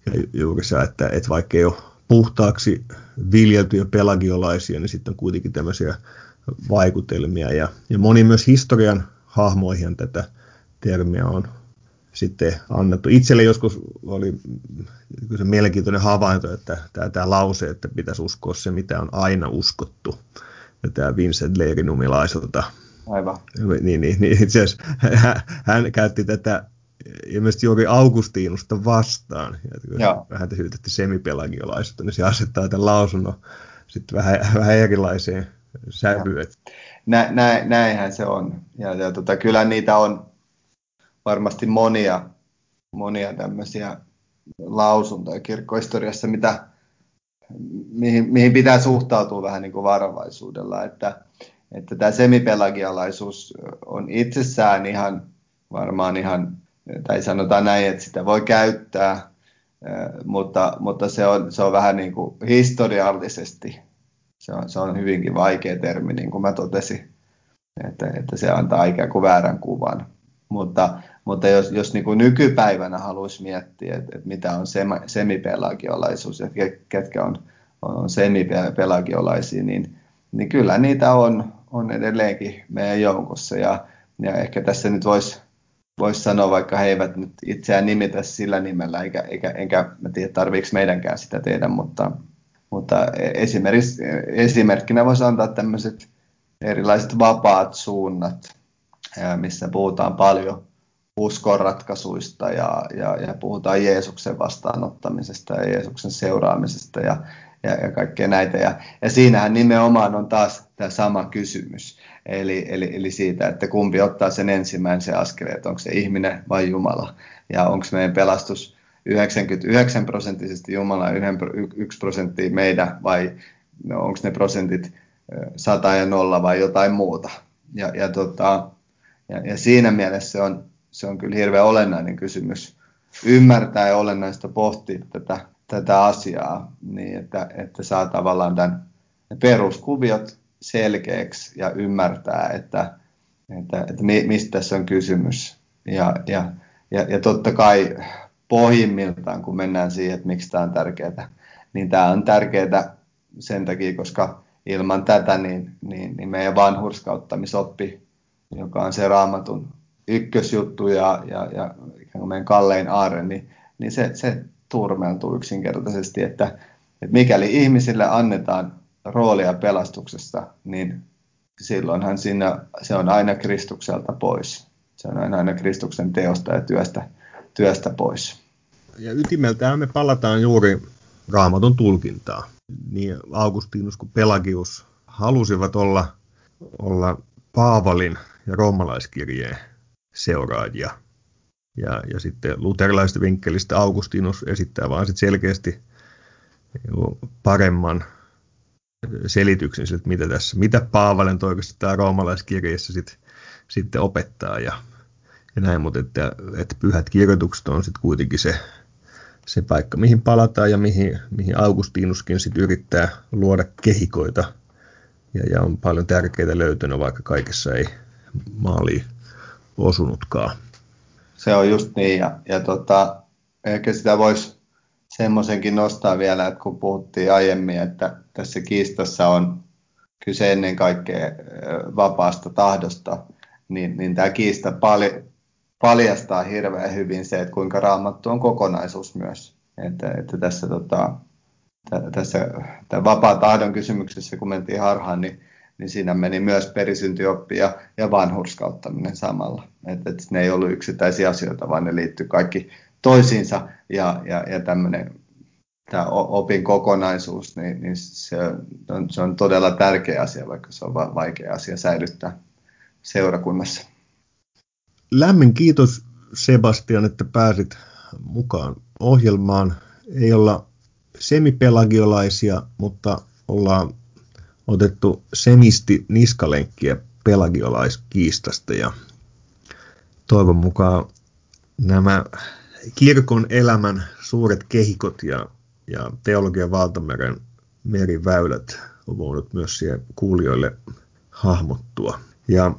ja juuri se, että, että vaikka ei ole puhtaaksi viljeltyjä pelagiolaisia, niin sitten on kuitenkin tämmöisiä vaikutelmia. Ja, ja moni myös historian hahmoihin tätä termiä on sitten annettu. Itselle joskus oli se mielenkiintoinen havainto, että tämä, tämä lause, että pitäisi uskoa se, mitä on aina uskottu. Ja tämä Vincent Leirinumilaiselta. Aivan. Niin, niin, niin itse asiassa hän, hän käytti tätä ilmeisesti juuri Augustiinusta vastaan. Ja vähän te syytätte semipelagiolaisuutta, niin se asettaa tämän lausunnon sitten vähän, vähän erilaiseen sävyyn. Nä, nä, näinhän se on. Ja, ja tota, kyllä niitä on varmasti monia, monia tämmöisiä lausuntoja kirkkohistoriassa, mitä, mihin, mihin pitää suhtautua vähän niin kuin varovaisuudella. Että, että tämä semipelagialaisuus on itsessään ihan varmaan ihan, tai sanotaan näin, että sitä voi käyttää, mutta, mutta se, on, se on vähän niin kuin historiallisesti, se on, se on hyvinkin vaikea termi, niin kuin mä totesin, että, että se antaa ikään kuin väärän kuvan. Mutta, mutta jos, jos niin kuin nykypäivänä haluaisi miettiä, että, että mitä on semipelagiolaisuus ja ketkä on, on semipelagiolaisia, niin, niin kyllä niitä on, on edelleenkin meidän joukossa. Ja, ja ehkä tässä nyt voisi vois sanoa, vaikka he eivät nyt itseään nimitä sillä nimellä, eikä, eikä, enkä mä tiedä tarviiko meidänkään sitä tehdä, mutta, mutta esimerkkinä voisi antaa tämmöiset erilaiset vapaat suunnat, missä puhutaan paljon uskonratkaisuista ja, ja, ja puhutaan Jeesuksen vastaanottamisesta ja Jeesuksen seuraamisesta ja, ja, ja kaikkea näitä. Ja, ja siinähän nimenomaan on taas tämä sama kysymys, eli, eli, eli siitä, että kumpi ottaa sen ensimmäisen askeleen, että onko se ihminen vai Jumala, ja onko meidän pelastus 99 prosenttisesti Jumala ja 1 prosenttia meidän, vai no, onko ne prosentit 100 ja 0 vai jotain muuta. Ja, ja, tota, ja, ja siinä mielessä se on, se on kyllä hirveän olennainen kysymys ymmärtää ja olennaista pohtia tätä, tätä asiaa, niin että, että saa tavallaan tämän peruskuviot selkeäksi ja ymmärtää, että, että, että mistä tässä on kysymys. Ja, ja, ja, ja totta kai pohjimmiltaan, kun mennään siihen, että miksi tämä on tärkeää, niin tämä on tärkeää sen takia, koska ilman tätä niin, niin, niin meidän vanhurskauttamisoppi, joka on se raamatun ykkösjuttu ja, ja, ja meidän kallein aarre, niin, niin se, se turmeltuu yksinkertaisesti, että, että mikäli ihmisille annetaan roolia pelastuksesta, niin silloinhan siinä, se on aina Kristukselta pois. Se on aina, aina Kristuksen teosta ja työstä, työstä pois. Ja ytimeltään me palataan juuri raamatun tulkintaa. Niin Augustinus kuin Pelagius halusivat olla, olla Paavalin ja roomalaiskirjeen seuraajia. Ja, ja sitten luterilaisesta vinkkelistä Augustinus esittää vaan sit selkeästi paremman selityksen että mitä tässä, mitä Paavalen toikasta tämä roomalaiskirjeessä sit, sitten opettaa ja, ja näin, mutta että, että pyhät kirjoitukset on sitten kuitenkin se, se paikka, mihin palataan ja mihin, mihin Augustinuskin sitten yrittää luoda kehikoita ja, ja on paljon tärkeitä löytönyt, vaikka kaikessa ei maaliin osunutkaan. Se on just niin, ja, ja tota, ehkä sitä voisi semmoisenkin nostaa vielä, että kun puhuttiin aiemmin, että tässä kiistassa on kyse ennen kaikkea vapaasta tahdosta, niin, niin tämä kiista pal- paljastaa hirveän hyvin se, että kuinka raamattu on kokonaisuus myös. Että, että tässä, tota, tässä tämän vapaa tahdon kysymyksessä, kun mentiin harhaan, niin, niin siinä meni myös perisyntioppi ja, ja vanhurskauttaminen samalla. Että, että ne ei ollut yksittäisiä asioita, vaan ne liittyy kaikki toisiinsa ja, ja, ja tämmöinen tämä opin kokonaisuus, niin, niin se, on, se on todella tärkeä asia, vaikka se on vaikea asia säilyttää seurakunnassa. Lämmin kiitos Sebastian, että pääsit mukaan ohjelmaan. Ei olla semipelagiolaisia, mutta ollaan otettu semisti niskalenkkiä pelagiolaiskiistasta ja toivon mukaan nämä kirkon elämän suuret kehikot ja, ja teologian valtameren meriväylät on voinut myös siihen kuulijoille hahmottua. Ja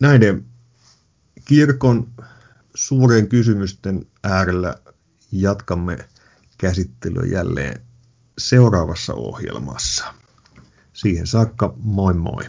näiden kirkon suuren kysymysten äärellä jatkamme käsittelyä jälleen seuraavassa ohjelmassa. Siihen saakka moi moi.